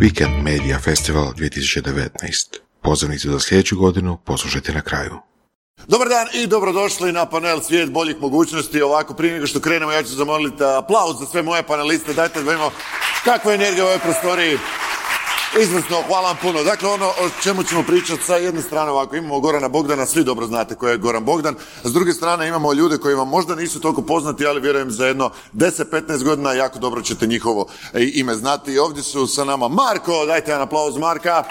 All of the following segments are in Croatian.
Weekend Media Festival 2019. Pozivnicu za sljedeću godinu poslušajte na kraju. Dobar dan i dobrodošli na panel Svijet boljih mogućnosti. Ovako, prije nego što krenemo, ja ću zamoliti aplauz za sve moje paneliste. Dajte da vidimo kakva je energija u ovoj prostoriji. Izvrsno, hvala vam puno. Dakle, ono o čemu ćemo pričati sa jedne strane ovako, imamo Gorana Bogdana, svi dobro znate ko je Goran Bogdan. S druge strane imamo ljude koji vam možda nisu toliko poznati, ali vjerujem za jedno 10-15 godina jako dobro ćete njihovo e, ime znati. I ovdje su sa nama Marko, dajte jedan aplauz Marka.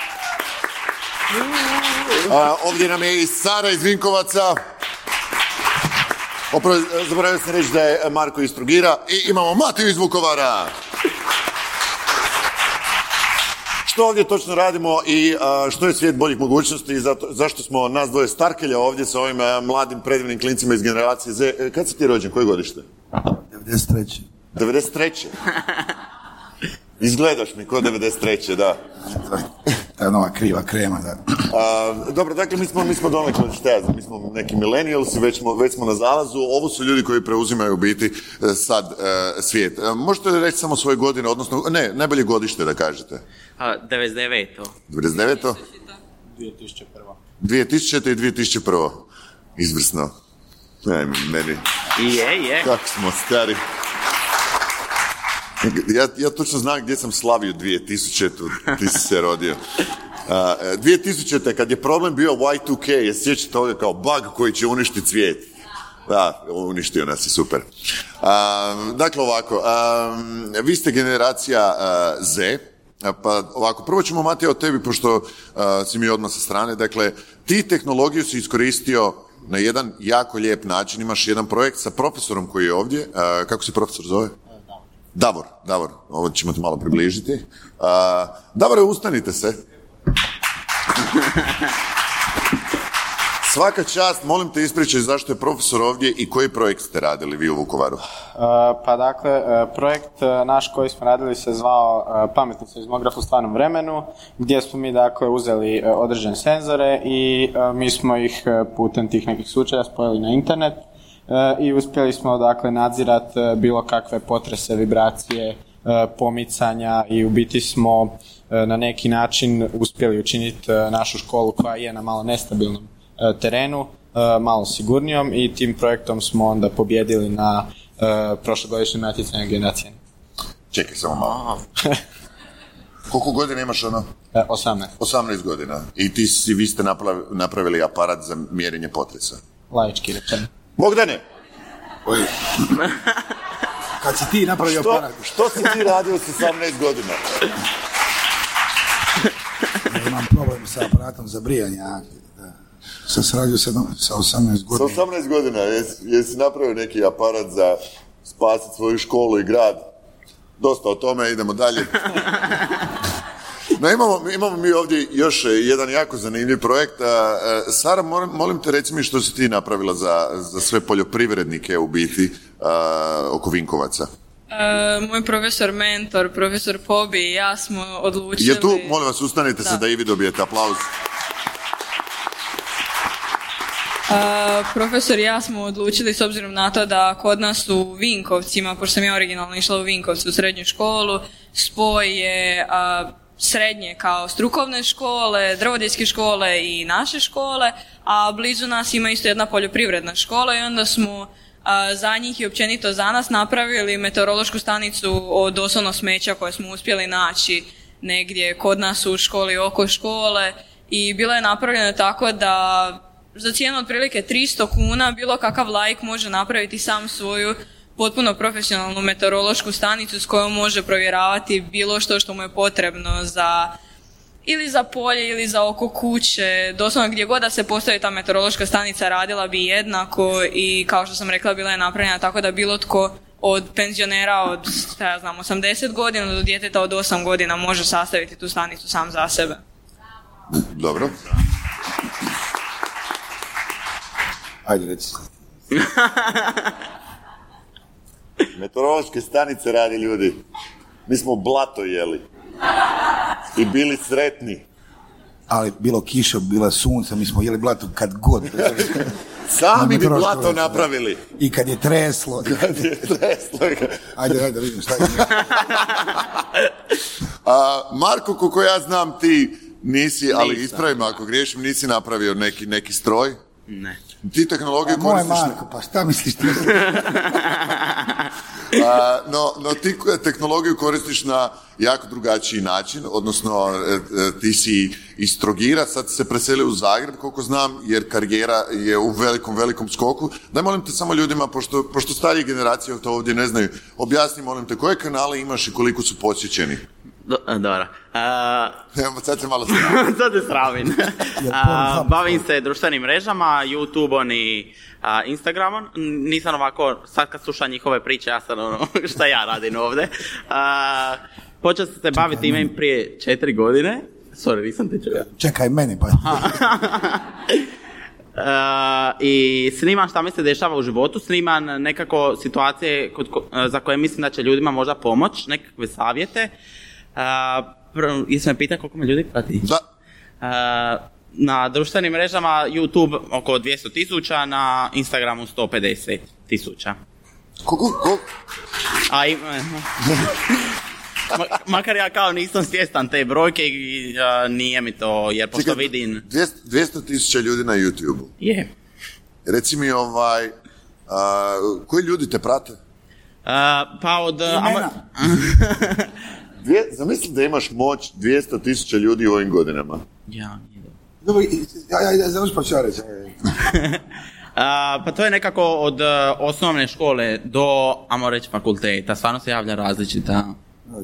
A, ovdje nam je i Sara iz Vinkovaca. Zaboravio sam reći da je Marko iz Trugira. I imamo Matiju iz Vukovara. Što ovdje točno radimo i što je svijet boljih mogućnosti i zašto smo nas dvoje starkelja ovdje sa ovim mladim predivnim klincima iz generacije Z. E, kad si ti rođen? Koje godište? 93. 93. Izgledaš mi ko 93. da. Ta nova kriva krema, da. A, dobro, dakle, mi smo, mi smo donekle, šta ja znam, mi smo neki millennials, već smo, već smo na zalazu, ovo su ljudi koji preuzimaju u biti e, sad e, svijet. Možete li reći samo svoje godine, odnosno, ne, najbolje godište da kažete? A, 99. 99. 2001. 2000. i 2001. Izvrsno. Ne, meni. Je, je. Kako smo stari. Ja, ja točno znam gdje sam slavio 2000. Ti si se rodio. Uh, 2000. kad je problem bio Y2K, je sjećate toga kao bug koji će uništiti svijet. Da, uništio nas je super. dakle, ovako, vi ste generacija Z, pa ovako, prvo ćemo Matija od tebi, pošto si mi odmah sa strane. Dakle, ti tehnologiju si iskoristio na jedan jako lijep način. Imaš jedan projekt sa profesorom koji je ovdje. kako se profesor zove? Davor, Davor, ovo ćemo te malo približiti. Uh, Davore, ustanite se. Svaka čast, molim te ispričaj zašto je profesor ovdje i koji projekt ste radili vi u Vukovaru? pa dakle, projekt naš koji smo radili se zvao Pametni seizmograf u stvarnom vremenu, gdje smo mi dakle uzeli određene senzore i mi smo ih putem tih nekih slučaja spojili na internet i uspjeli smo dakle nadzirati e, bilo kakve potrese, vibracije, pomicanja i u biti smo na neki način uspjeli učiniti našu školu koja je na malo nestabilnom terenu malo sigurnijom i tim projektom smo onda pobjedili na prošlogodišnjem natjecanju generacije. Čekaj samo malo. Koliko godina imaš ono? 18. 18 godina. I ti si, vi ste napravili aparat za mjerenje potresa. Laički rečeno. Bogdane! Oj. Kad si ti napravio što, aparat? Što si ti radio s 18 godina? Ja imam problem sa aparatom za brijanje. Sam se radio sa, sa 18 godina. Sa 18 godina, jesi, jesi napravio neki aparat za spasiti svoju školu i grad? Dosta o tome, idemo dalje. No, imamo, imamo mi ovdje još jedan jako zanimljiv projekt. Sara, molim, te reci mi što si ti napravila za, za sve poljoprivrednike u biti oko Vinkovaca. Uh, moj profesor mentor, profesor Pobi i ja smo odlučili... Je tu, molim vas, ustanite se da i vi dobijete aplauz. Uh, profesor i ja smo odlučili s obzirom na to da kod nas u Vinkovcima, pošto sam ja originalno išla u Vinkovcu u srednju školu, spoj je srednje kao strukovne škole, drvodijske škole i naše škole, a blizu nas ima isto jedna poljoprivredna škola i onda smo za njih i općenito za nas napravili meteorološku stanicu od doslovno smeća koje smo uspjeli naći negdje kod nas u školi oko škole i bilo je napravljeno tako da za cijenu otprilike 300 kuna bilo kakav lajk može napraviti sam svoju potpuno profesionalnu meteorološku stanicu s kojom može provjeravati bilo što što mu je potrebno za ili za polje ili za oko kuće, doslovno gdje god da se postavi ta meteorološka stanica radila bi jednako i kao što sam rekla bila je napravljena tako da bilo tko od penzionera od, ja znam, 80 godina do djeteta od 8 godina može sastaviti tu stanicu sam za sebe. Dobro. Ajde, reci. Meteorološke stanice radi ljudi. Mi smo blato jeli. I bili sretni. Ali bilo kiša, bila sunca, mi smo jeli blato kad god. Sami bi blato napravili. I kad je treslo. Kad je treslo. ajde, ajde, vidim šta je. A, Marko, koliko ja znam, ti nisi, ali ispravim ako griješim, nisi napravio neki, neki stroj. Ne. Ti tehnologiju moj koristiš... na- Marko, pa šta misliš ti? A, no, no ti tehnologiju koristiš na jako drugačiji način, odnosno e, e, ti si iz Trogira, sad se preselio u Zagreb, koliko znam, jer karijera je u velikom, velikom skoku. Daj molim te samo ljudima, pošto, pošto starije generacije to ovdje ne znaju, objasni molim te koje kanale imaš i koliko su posjećeni. Do, dobro. Evo, sad se malo sramim. sad se sramim. A, bavim se društvenim mrežama, YouTubeom i a, Instagramom. Nisam ovako, sad kad slušam njihove priče, ja sam ono, šta ja radim ovdje. Počeo sam se baviti time prije četiri godine. Sorry, nisam te čuo. Čekaj meni, pa. Uh, i snimam šta mi se dešava u životu, snimam nekako situacije kod, ko- uh, za koje mislim da će ljudima možda pomoć, nekakve savjete. Uh, prvo, jesi me pitao koliko me ljudi prati? Da, Uh, na društvenim mrežama YouTube oko 200 tisuća, na Instagramu 150 tisuća. koliko, koliko, A im, Ma- makar ja kao nisam svjestan te brojke i uh, nije mi to, jer pošto Čekaj, vidim... 200 200 tisuća ljudi na YouTube-u. Je. Reci mi ovaj, a, koji ljudi te prate? Uh, pa od... uh, Imena. Dvije, zamisli da imaš moć 200 tisuća ljudi u ovim godinama. Ja, nije dobro. Ja, ja, ja, završi pa ću ja reći. A, pa to je nekako od e, osnovne škole do, ajmo reći, fakulteta. Stvarno se javlja različita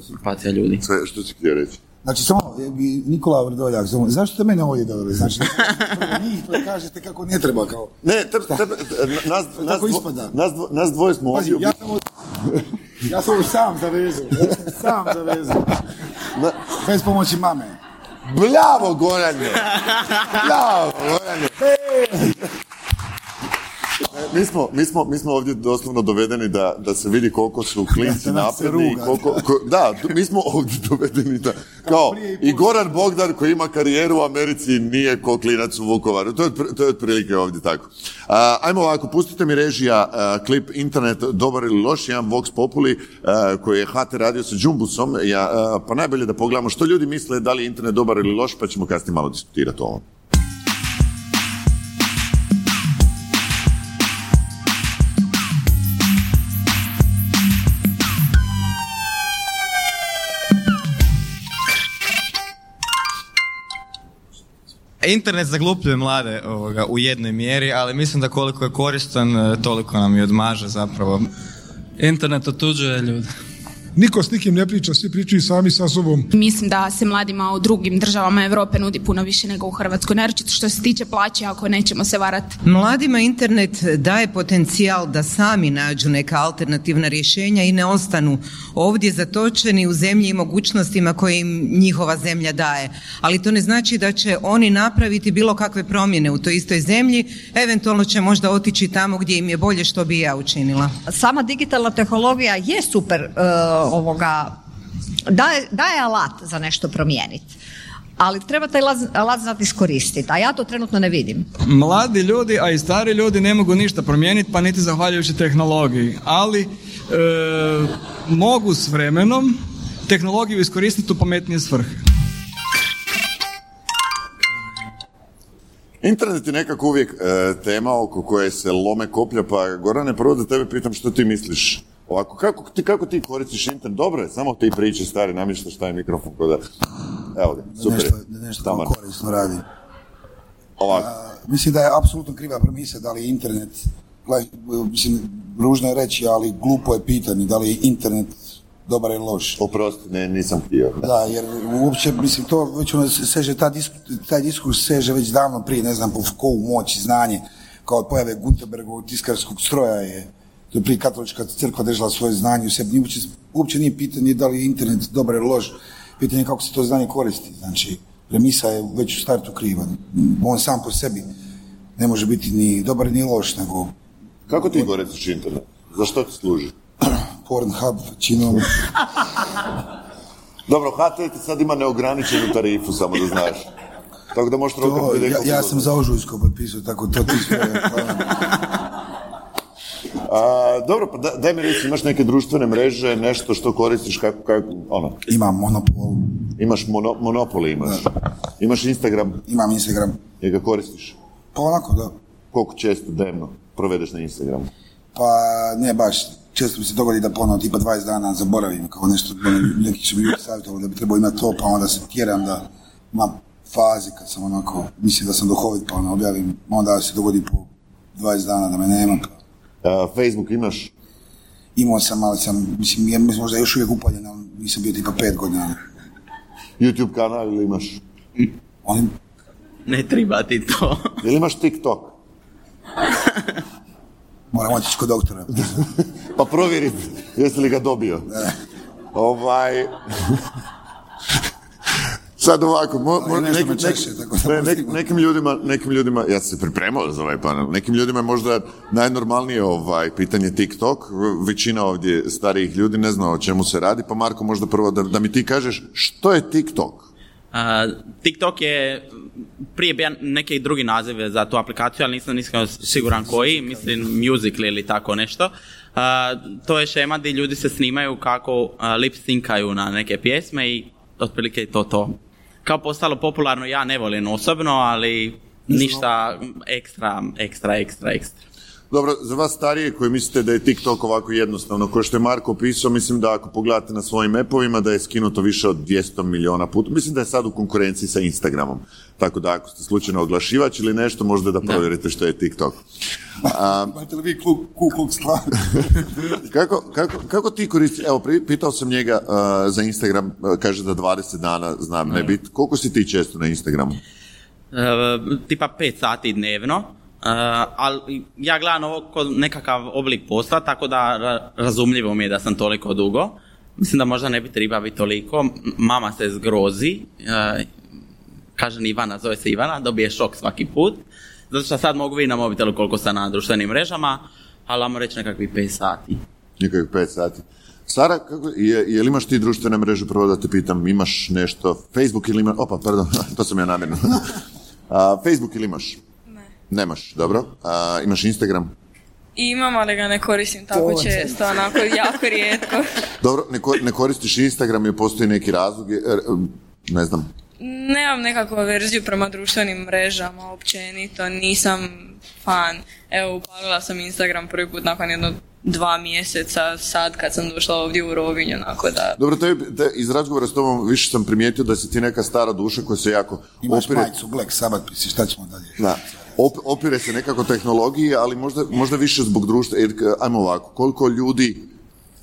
grupacija ljudi. Sve što si htio reći. Znači, samo, e, Nikola Vrdoljak, samo, zašto ste mene ovdje doveli? Znači, njih to kažete kako ne treba, kao. Ne, tebe, tebe, nas, nas, dvo- ispada. nas, dvo- nas dvoje smo Pazi, ovdje. ja sam ovo, ja sam sam zavezao, ja sam sam zavezao. Bez pomoći mame. Bravo, Gorane! Bravo, Gorane! E, Mi smo, mi, smo, mi smo ovdje doslovno dovedeni da, da se vidi koliko su klinci napredni koliko, ko- da, mi smo ovdje dovedeni da, kao, i. Goran Bogdan koji ima karijeru u Americi nije ko klinac u Vukovaru, to je, to je otprilike ovdje tako. A, ajmo ovako, pustite mi režija a, klip internet dobar ili loš, jedan Vox Populi a, koji je HT radio sa Džumbusom, ja, a, pa najbolje da pogledamo što ljudi misle da li je internet dobar ili loš, pa ćemo kasnije malo diskutirati o ovom. Internet zaglupljuje mlade ovoga, u jednoj mjeri, ali mislim da koliko je koristan, e, toliko nam i odmaže zapravo. Internet otuđuje ljude. Niko s nikim ne priča, svi pričaju sami sa sobom. Mislim da se mladima u drugim državama Europe nudi puno više nego u Hrvatskoj, naročito što se tiče plaće, ako nećemo se varati. Mladima internet daje potencijal da sami nađu neka alternativna rješenja i ne ostanu ovdje zatočeni u zemlji i mogućnostima koje im njihova zemlja daje. Ali to ne znači da će oni napraviti bilo kakve promjene u toj istoj zemlji, eventualno će možda otići tamo gdje im je bolje što bi i ja učinila. sama digitalna tehnologija je super e, ovoga, daje, daje alat za nešto promijeniti. Ali treba taj alat, alat znati iskoristiti, a ja to trenutno ne vidim. Mladi ljudi, a i stari ljudi ne mogu ništa promijeniti, pa niti zahvaljujući tehnologiji. Ali e, mogu s vremenom tehnologiju iskoristiti u pametnije svrhe. Internet je nekako uvijek e, tema oko koje se lome koplja, pa Gorane, prvo da tebe pitam što ti misliš. Ovako, kako ti, kako ti koristiš internet? Dobro je, samo ti priče, stari, namještaš taj mikrofon kod da... Evo ga, Da super. nešto, nešto Taman. korisno radi. Ovako. Mislim da je apsolutno kriva premisa da li je internet, mislim, ružno je reći, ali glupo je pitanje da li je internet dobar ili loš. Oprosti, ne, nisam htio. Da, jer uopće, mislim, to već ono seže, ta disk, taj diskurs seže već davno prije, ne znam, po Foucault, moć i znanje, kao od pojave Gutenbergovog tiskarskog stroja je, to je prije katolička crkva držala svoje znanje u sebi. Uopće, uopće nije pitanje da li je internet dobar ili loš, pitanje je kako se to znanje koristi. Znači, premisa je već u startu kriva. On sam po sebi ne može biti ni dobar ni loš, nego Kako ti koristiš internet? Za što ti služi? Pornhub, činom. Dobro, HT sad ima neograničenu tarifu, samo da znaš. Tako da možeš To, ja sam za Ožujsko potpisao, tako to ti sve. A, dobro, pa da- daj mi reći, imaš neke društvene mreže, nešto što koristiš, kako, kako, ono, Imam monopol, imaš mono, monopol imaš. Imaš Instagram, imam Instagram. i ga koristiš. Pa onako da. Koliko često dnevno provedeš na Instagramu? Pa ne baš, često mi se dogodi da ponovno tipa 20 dana zaboravim kao nešto, ono, neki su mi savjetovali da bi trebao imati to, pa onda se tjeram da imam fazi kad sam onako, mislim da sam duhovit pa ono objavim, onda se dogodi po 20 dana da me nema. Pa. A, Facebook imaš? Imao sam, ali sam, mislim, ja mislim možda još uvijek upaljen, ali nisam bio tipa 5 godina. YouTube kanal ili imaš? Onim, Ne treba ti to. Ili imaš TikTok? moram otići kod doktora. Pa provjeri jesi li ga dobio. Ovaj... Sad ovako, mo, mo, Ali nešto nekim, tako ne, ljudima, nekim ljudima, ja sam se pripremao za ovaj panel, nekim ljudima je možda najnormalnije ovaj, pitanje TikTok, većina ovdje starijih ljudi ne zna o čemu se radi, pa Marko možda prvo da, da mi ti kažeš što je TikTok? A, TikTok je prije bio neki drugi naziv za tu aplikaciju, ali nisam, nisam siguran koji, mislim Musical ili tako nešto. A, to je šema gdje ljudi se snimaju kako a, lip syncaju na neke pjesme i otprilike je to to. Kao postalo popularno, ja ne volim osobno, ali ništa ekstra, ekstra, ekstra, ekstra. Dobro, za vas starije koji mislite da je TikTok ovako jednostavno, kao što je Marko pisao, mislim da ako pogledate na svojim mapovima da je skinuto više od 200 miliona puta. Mislim da je sad u konkurenciji sa Instagramom. Tako da ako ste slučajno oglašivač ili nešto, možda da provjerite što je TikTok. Imate li vi kako, kako, kako ti koristiš, evo, pitao sam njega uh, za Instagram, uh, kaže da 20 dana znam ne bit. Koliko si ti često na Instagramu? E, tipa 5 sati dnevno, e, ali ja gledam ovo kao nekakav oblik posla, tako da ra- razumljivo mi je da sam toliko dugo. Mislim da možda ne bi treba biti toliko. Mama se zgrozi, e, kaže Ivana, zove se Ivana, dobije šok svaki put. Zato što sad mogu vidjeti na mobitelu koliko sam na društvenim mrežama, ali ajmo reći nekakvih 5 sati. Nekakvih 5 sati. Sara, kako, je, je li imaš ti društvene mreže, prvo da te pitam, imaš nešto, Facebook ili imaš, opa, pardon, to sam ja namjerno. Facebook ili imaš? Ne. Nemaš, dobro. A, imaš Instagram? Imam, ali ga ne koristim tako To- često, onako jako rijetko. Dobro, ne, ko- ne koristiš Instagram jer postoji neki razlog, jer, ne znam, Nemam nekakvu averziju prema društvenim mrežama, općenito, nisam fan. Evo, upalila sam Instagram prvi put nakon jedno dva mjeseca, sad kad sam došla ovdje u Rovinj, onako da... Dobro, to je- iz razgovora s tobom više sam primijetio da si ti neka stara duša koja se jako Imaš opire, majicu Black Sabbath, misliš, šta ćemo dalje? da, op- opire se nekako tehnologiji, ali možda, možda više zbog društva. Jer, k- ajmo ovako, koliko ljudi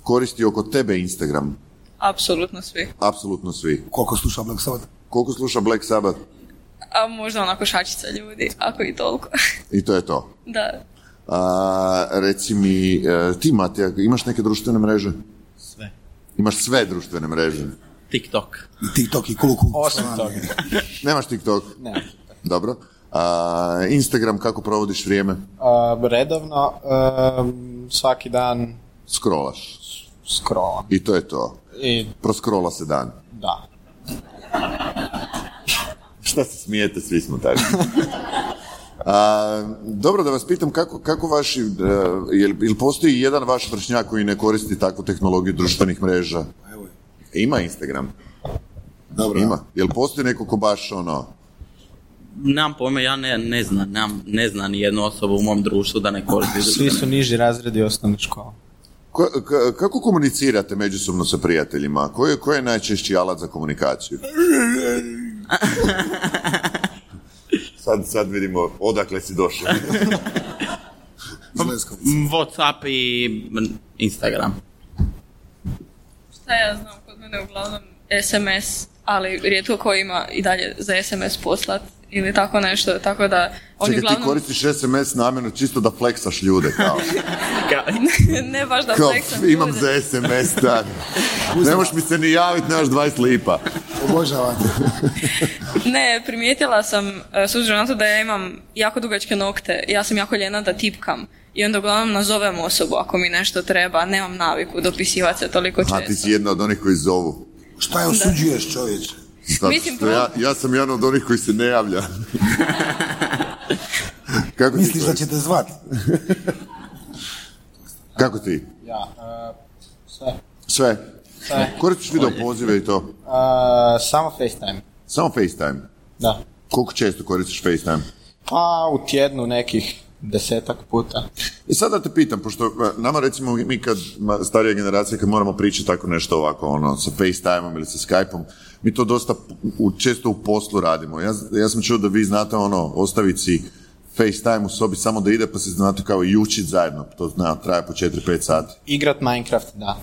koristi oko tebe Instagram? Apsolutno svi. Apsolutno svi. Koliko sluša Black Sabbath? Koliko sluša Black Sabbath? A možda onako šačica ljudi, ako i toliko. I to je to. da. A, reci mi, e, ti Matija, imaš neke društvene mreže? Sve. Imaš sve društvene mreže. TikTok. I TikTok i kulu. Osim toga. Nemaš TikTok? Ne. Dobro. Instagram, kako provodiš vrijeme? Redovno, svaki dan Scrollaš. scrollam. I to je to. I Proskrola se dan. da. Šta se smijete, svi smo tako. A, dobro, da vas pitam, kako, kako vaši, e, jel, jel postoji jedan vaš vršnjak koji ne koristi takvu tehnologiju društvenih mreža? Ima Instagram? Dobro. Ima. Jel postoji neko ko baš ono, Nemam pojma, ja ne, ne znam, nemam, ne znam ni jednu osobu u mom društvu da ne koristi. Svi su niži razredi osnovne škole. Ko- k- kako komunicirate međusobno sa prijateljima? Koji je, koji je najčešći alat za komunikaciju? sad, sad vidimo odakle si došao. Whatsapp i Instagram. Šta ja znam, kod mene uglavnom SMS, ali rijetko ko ima i dalje za SMS poslat ili tako nešto, tako da oni Čekaj, ti uglavnom... koristiš SMS namjerno čisto da fleksaš ljude, kao. ne baš da kao fleksam imam ljude. za SMS, tak. Ne možeš mi se ni javiti, nemaš 20 lipa. Obožavam te. Ne, primijetila sam, e, s obzirom na to da ja imam jako dugačke nokte, ja sam jako ljena da tipkam. I onda uglavnom nazovem osobu ako mi nešto treba, nemam naviku dopisivati se toliko A ti često. si jedna od onih koji zovu. Šta je osuđuješ čovječe? Zato Mislim, što ja, ja sam jedan od onih koji se ne javlja. Kako Misliš da će te zvat? Kako ti? Ja, e, sve. Sve? Sve. Koristiš video pozive i to? E, samo FaceTime. Samo FaceTime? Da. Koliko često koristiš FaceTime? Pa u tjednu nekih desetak puta. I sad da te pitam, pošto e, nama recimo mi kad, starija generacija, kad moramo pričati tako nešto ovako, ono, sa FaceTime-om ili sa Skype-om, mi to dosta u, često u poslu radimo. Ja, ja sam čuo da vi znate ono, ostaviti si FaceTime u sobi samo da ide pa se znate kao i učit zajedno, to zna, traje po 4-5 sati. Igrat Minecraft, da.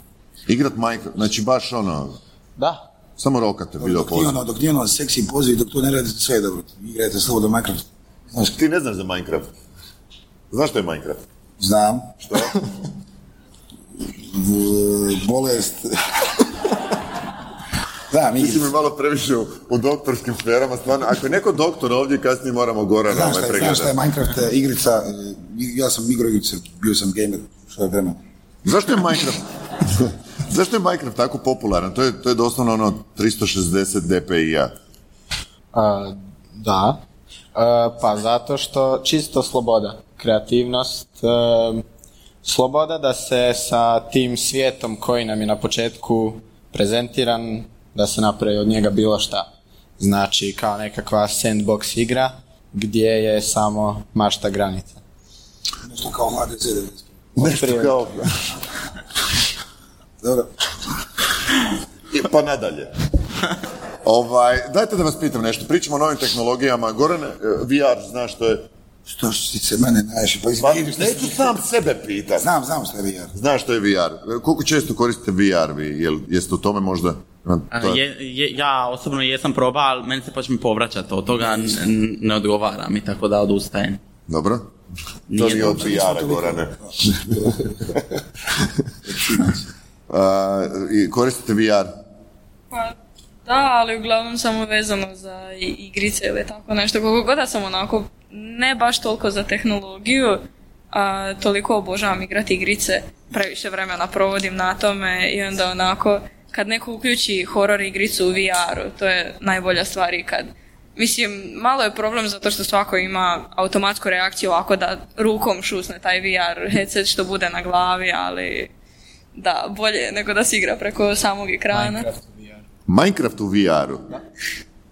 Igrat Minecraft, znači baš ono, Da. samo rokate video Dok nije ono, dok nije ono seksi poziv, dok to ne radite sve dobro. Igrajte slobodno Minecraft. Znaš, Ti ne znaš za Minecraft? Znaš što je Minecraft? Znam. Što? V- bolest. da, mi... Ti malo previše u, u doktorskim sferama, stvarno. Ako je neko doktor ovdje, kasnije moramo gore na Znaš ovaj je, znaš šta je. Minecraft e, igrica, e, ja sam igrao igrice, bio sam gamer, što je vremena. Zašto je Minecraft? Zašto je Minecraft tako popularan? To je, to je doslovno ono 360 DPI-a. E, da. Pa zato što čisto sloboda, kreativnost, sloboda da se sa tim svijetom koji nam je na početku prezentiran, da se napravi od njega bilo šta. Znači kao nekakva sandbox igra gdje je samo mašta granica. Nešto kao HDZ. Nešto kao... Dobro. I- Pa nadalje. Ovaj, dajte da vas pitam nešto. Pričamo o novim tehnologijama. Goran, eh, VR, znaš što je? Što si se mene najviše, pa Pa, neću sam sebe pitat. Znam, znam što je VR. Znaš što je VR. Koliko često koristite VR vi? Jel, jeste u tome možda? A, To je- Je, je, ja osobno jesam probao, ali meni se počne povraćati od toga, n- n- ne odgovara mi, tako da odustajem. Dobro. To Nije od. VR-a, Gorane. A, i koristite VR? Pa, da, ali uglavnom samo vezano za i- igrice ili tako nešto. Koliko god da sam onako, ne baš toliko za tehnologiju, a toliko obožavam igrati igrice, previše vremena provodim na tome i onda onako, kad neko uključi horror igricu u VR-u, to je najbolja stvar ikad. Mislim, malo je problem zato što svako ima automatsku reakciju ovako da rukom šusne taj VR headset što bude na glavi, ali da, bolje je nego da se igra preko samog ekrana. Minecraft u VR. Minecraft u VR-u?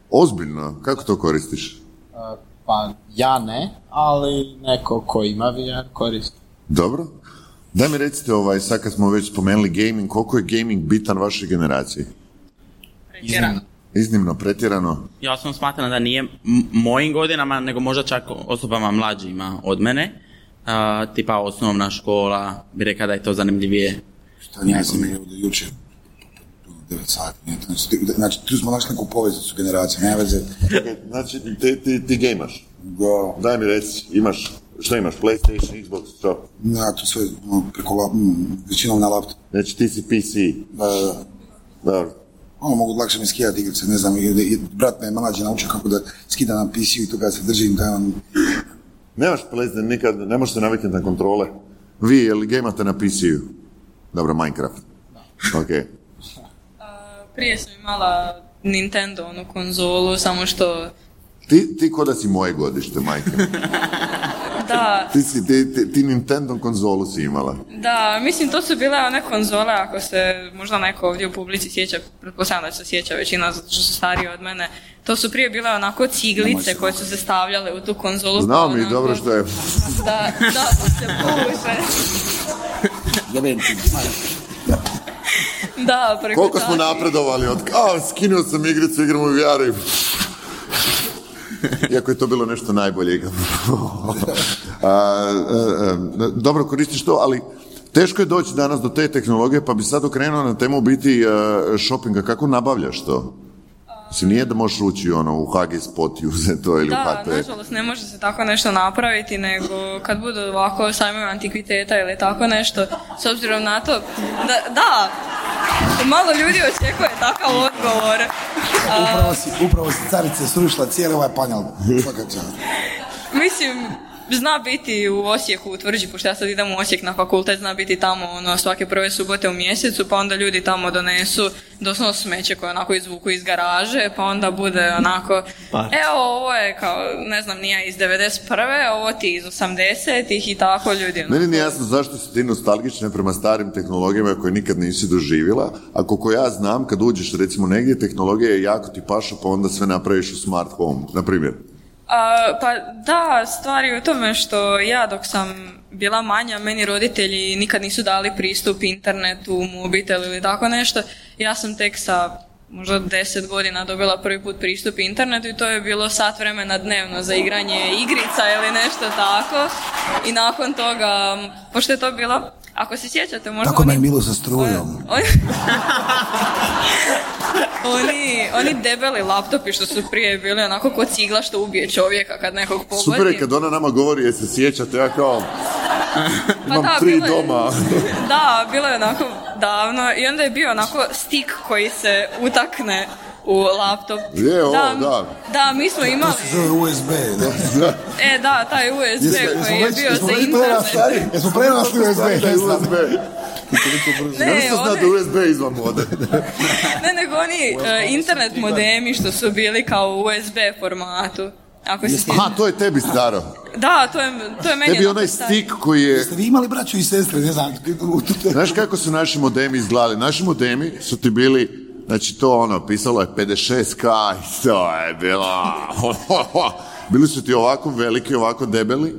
Ozbiljno? Kako to koristiš? Pa ja ne, ali neko ko ima VR koristi. Dobro. Daj mi recite, ovaj, sad kad smo već spomenuli gaming, koliko je gaming bitan vašoj generaciji? Pretjerano. Iznimno pretjerano. Ja sam smatram da nije m- mojim godinama, nego možda čak osobama mlađima od mene. A, tipa osnovna škola, bi rekao da je to zanimljivije. Šta sam igrao do jučer. 9 sati. nije to- Znači, znači, tu smo našli neku poveznicu generacije, nema veze. Znači, ti, ti, ti gejmaš? Da, Daj mi reci, imaš, što imaš, PlayStation, Xbox, što? ja tu sve ono, preko lap, mm, većinom na laptop. Znači, ti si PC. Da, da. Dobro. Ono mogu lakše mi skidati igrice, ne znam, i- brat me je mlađi naučio kako da skida na PC-u i toga se držim, da on... Nemaš PlayStation, nikad, ne možeš se naviknuti na kontrole. Vi, je li gamate na PC-u? Dobro, Minecraft. Ok. Prije sam imala Nintendo, onu konzolu, samo što... Ti, ti ko da si moje godište, majke. Da, Ti, si, ti, ti, ti Nintendo konzolu si imala. da, mislim to su bile one konzole, ako se možda neko ovdje u publici sjeća, pretpostavljam da se sjeća većina zato što su stariji od mene, to su prije bile onako ciglice koje su se stavljale u tu konzolu. Znao pa mi onako- dobro što je... Da, da, se puše. Da, preko Koliko smo napredovali od... A, skinuo sam igricu, igram u VR i... Iako je to bilo nešto najbolje. A, a, a, dobro, koristiš to, ali teško je doći danas do te tehnologije, pa bi sad okrenuo na temu biti shoppinga. Kako nabavljaš to? Mislim, nije da možeš ući ono, u HG Spot i uzeti to ili u Da, HP. nažalost ne može se tako nešto napraviti, nego kad budu ovako sajmovi antikviteta ili tako nešto, s obzirom na to, da, da malo ljudi očekuje takav odgovor. Upravo si, upravo si carice srušila cijeli ovaj panel. Mislim, zna biti u Osijeku u Tvrđi, pošto ja sad idem u Osijek na fakultet, zna biti tamo ono, svake prve subote u mjesecu, pa onda ljudi tamo donesu doslovno smeće koje onako izvuku iz garaže, pa onda bude onako, evo ovo je kao, ne znam, nije iz 91. ovo ti iz 80-ih i tako ljudi. Ono. Meni nije jasno zašto si ti nostalgična prema starim tehnologijama koje nikad nisi doživjela, a koliko ja znam, kad uđeš recimo negdje, tehnologija je jako ti paša, pa onda sve napraviš u smart home, na primjer. A, pa da, stvar je u tome što ja dok sam bila manja, meni roditelji nikad nisu dali pristup internetu, mobitel ili tako nešto. Ja sam tek sa možda deset godina dobila prvi put pristup internetu i to je bilo sat vremena dnevno za igranje igrica ili nešto tako. I nakon toga, pošto je to bilo ako se sjećate, možda Tako me oni... je bilo sa strujom. Oni, oni, oni debeli laptopi što su prije bili onako kod cigla što ubije čovjeka kad nekog pogodi. Super je kad ona nama govori, je se sjećate, ja kao, Pa imam da, tri bilo je- doma. Da, bilo je onako davno i onda je bio onako stik koji se utakne u laptop. Je, ovo, da. Da, mi smo imali... Zove USB. Da. E, da, taj USB koji je bio za internet. Jesmo prerasli USB. Taj USB. Ne, Ne, one- da USB izvan mode. Ne, nego oni e, internet modemi što su bili kao u USB formatu. Ako se Aha, to je tebi staro. Da, to je, to je meni Tebi onaj stik koji je... Jeste vi imali braću i sestre, ne znam. Znaš kako su naši modemi izgledali? Naši modemi su ti bili, znači to ono, pisalo je 56k i to je bilo... Bili su ti ovako veliki, ovako debeli.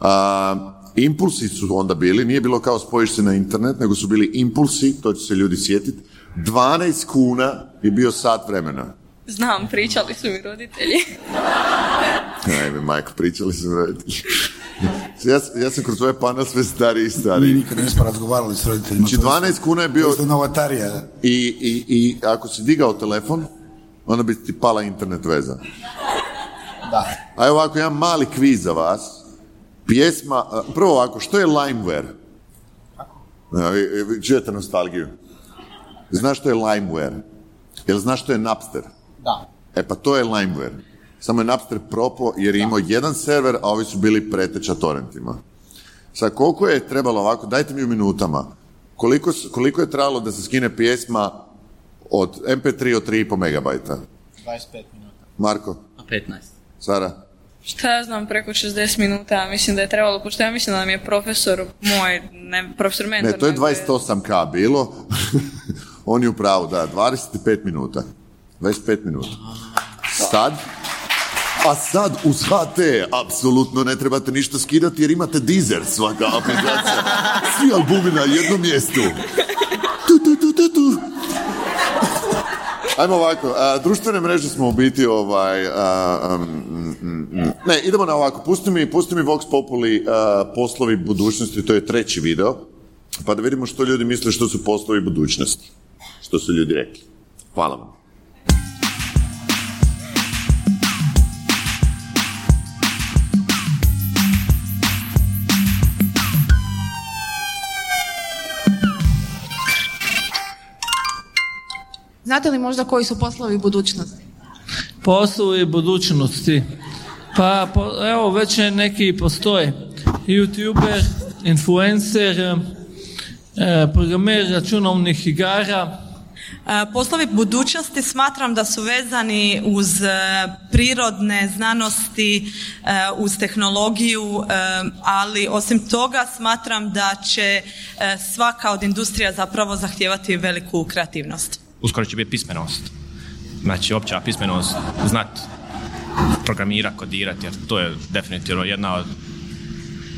A, impulsi su onda bili, nije bilo kao spojiš se na internet, nego su bili impulsi, to će se ljudi sjetiti. 12 kuna je bio sat vremena. Znam, pričali su mi roditelji. Ajme, majko, pričali su mi roditelji. Ja, ja sam kroz ovaj panel sve stariji i stariji. Mi nikad nismo razgovarali s roditeljima. Znači, to je 12 kuna je bio... To je novatarija. I, i, I ako si digao telefon, onda bi ti pala internet veza. Da. A evo ovako, jedan mali kviz za vas. Pjesma, prvo ovako, što je Limeware? Vi čujete nostalgiju. Znaš što je Limeware? Jel znaš što je Napster? Da. E pa to je Limeware. Samo je Napster propo jer je imao jedan server, a ovi su bili preteča torrentima. Sad, koliko je trebalo ovako, dajte mi u minutama, koliko, koliko je trebalo da se skine pjesma od MP3 od 3,5 megabajta? 25 minuta. Marko, 15. Sara? Šta ja znam, preko 60 minuta, ja mislim da je trebalo, pošto ja mislim da nam je profesor moj, ne, profesor mentor. Ne, to je nego 28k bilo. On je u pravu, da, 25 minuta. 25 minuta. Sad? A sad uz HT apsolutno ne trebate ništa skidati jer imate Deezer svaka aplikacija. Svi albumi na jednom mjestu. Tu, tu, tu, tu, tu. Ajmo ovako, a, društvene mreže smo u biti ovaj... a, um, ne, idemo na ovako, pusti mi, pusti mi Vox Populi a, poslovi budućnosti, to je treći video, pa da vidimo što ljudi misle što su poslovi budućnosti. Što su ljudi rekli. Hvala vam. Znate li možda koji su poslovi budućnosti? Poslovi budućnosti. Pa po- evo već je neki postoje. YouTuber, influencer, e, programer računalnih igara, E, Poslovi budućnosti smatram da su vezani uz e, prirodne znanosti, e, uz tehnologiju, e, ali osim toga smatram da će e, svaka od industrija zapravo zahtijevati veliku kreativnost. Uskoro će biti pismenost. Znači, opća pismenost, znat programira, kodirati, jer to je definitivno jedna od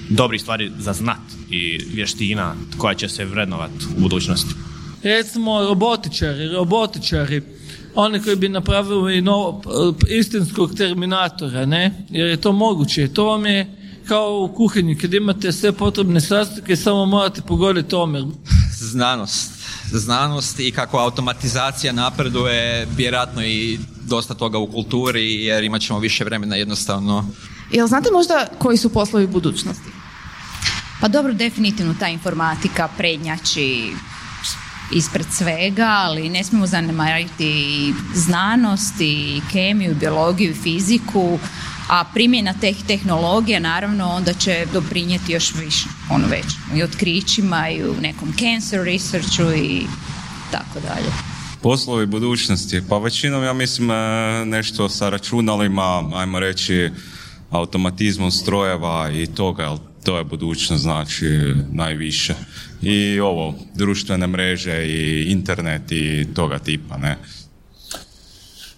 dobrih stvari za znat i vještina koja će se vrednovat u budućnosti. recimo robotičari, robotičari, oni koji bi napravili novo, istinskog terminatora, ne? Jer je to moguće. To vam je kao u kuhinji, kad imate sve potrebne sastojke, samo morate pogoditi omjer. znanost. Znanost i kako automatizacija napreduje, vjerojatno i dosta toga u kulturi, jer imat ćemo više vremena jednostavno. Jel znate možda koji su poslovi budućnosti? Pa dobro, definitivno ta informatika prednjači ispred svega, ali ne smijemo zanemariti i znanost i kemiju, i biologiju, i fiziku. A primjena teh tehnologija naravno onda će doprinijeti još više, ono već, i otkrićima i u nekom cancer researchu i tako dalje. Poslovi budućnosti, pa većinom ja mislim e, nešto sa računalima, ajmo reći automatizmom strojeva i toga, to je budućnost znači najviše. I ovo, društvene mreže i internet i toga tipa, ne.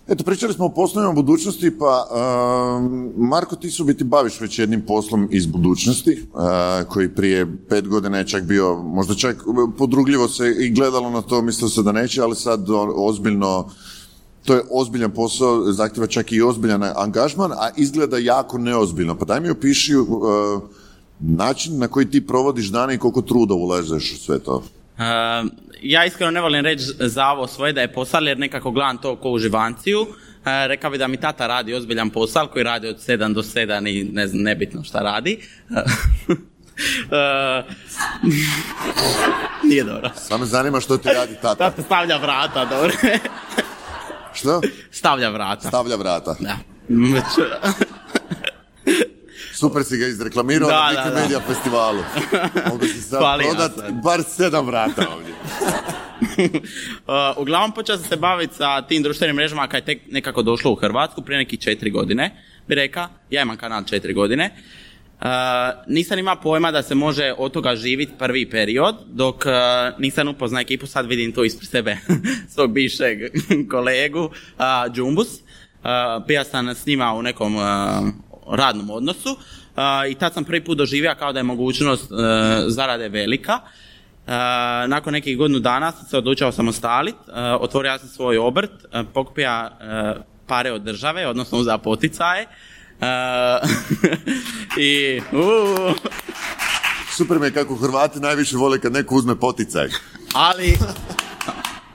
Eto, pričali smo o poslovima budućnosti, pa um, Marko, ti su biti baviš već jednim poslom iz budućnosti, uh, koji prije pet godina je čak bio, možda čak podrugljivo se i gledalo na to, mislilo se da neće, ali sad ozbiljno, to je ozbiljan posao, zahtjeva čak i ozbiljan angažman, a izgleda jako neozbiljno. Pa daj mi opiši uh, način na koji ti provodiš dane i koliko truda ulažeš u sve to. Uh, ja iskreno ne volim reći za ovo svoje da je posao, jer nekako gledam to ko uživanciju. Uh, rekao bi da mi tata radi ozbiljan posao koji radi od 7 do 7 i ne znam, nebitno šta radi. Uh, nije dobro. Samo zanima što ti radi tata. Tata stavlja vrata, dobro. što? Stavlja vrata. Stavlja vrata. Da. Super si ga izreklamirao Da, na. Wikimedia festivalu. Mogu si sad prodat sad. bar sedam vrata ovdje. Uh, uglavnom počeo sam se baviti sa tim društvenim mrežama kad je tek nekako došlo u Hrvatsku prije nekih četiri godine, bi reka. Ja imam kanal četiri godine. Uh, nisam imao pojma da se može od toga živjeti prvi period, dok uh, nisam upoznao ekipu, sad vidim to ispred sebe, svog bivšeg kolegu, uh, Džumbus. Uh, bio sam s njima u nekom uh, radnom odnosu i tad sam prvi put doživio kao da je mogućnost uh, zarade velika. Uh, nakon nekih godinu dana sam se odlučio samostalit, uh, otvorio sam svoj obrt, pokupio pare od države, odnosno uzeo poticaje. I, uh, Super mi je kako Hrvati najviše vole kad neko uzme poticaj. ali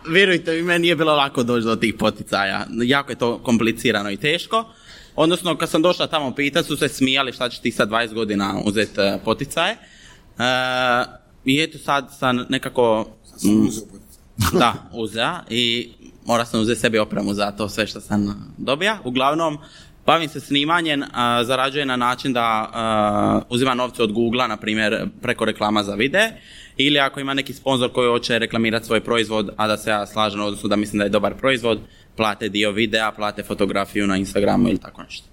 vjerujte mi, meni nije bilo lako doći do tih poticaja. Jako je to komplicirano i teško. Odnosno, kad sam došla tamo pitat, su se smijali šta će ti sad 20 godina uzeti uh, poticaje. I eto sad sam nekako... mm, da, uzeo i mora sam uzeti sebi opremu za to sve što sam dobija. Uglavnom, bavim se snimanjem, a, zarađujem na način da a, uzimam novce od Google, na primjer preko reklama za vide, ili ako ima neki sponzor koji hoće reklamirati svoj proizvod, a da se ja slažem, odnosno da mislim da je dobar proizvod, plate dio videa, plate fotografiju na Instagramu ili tako nešto.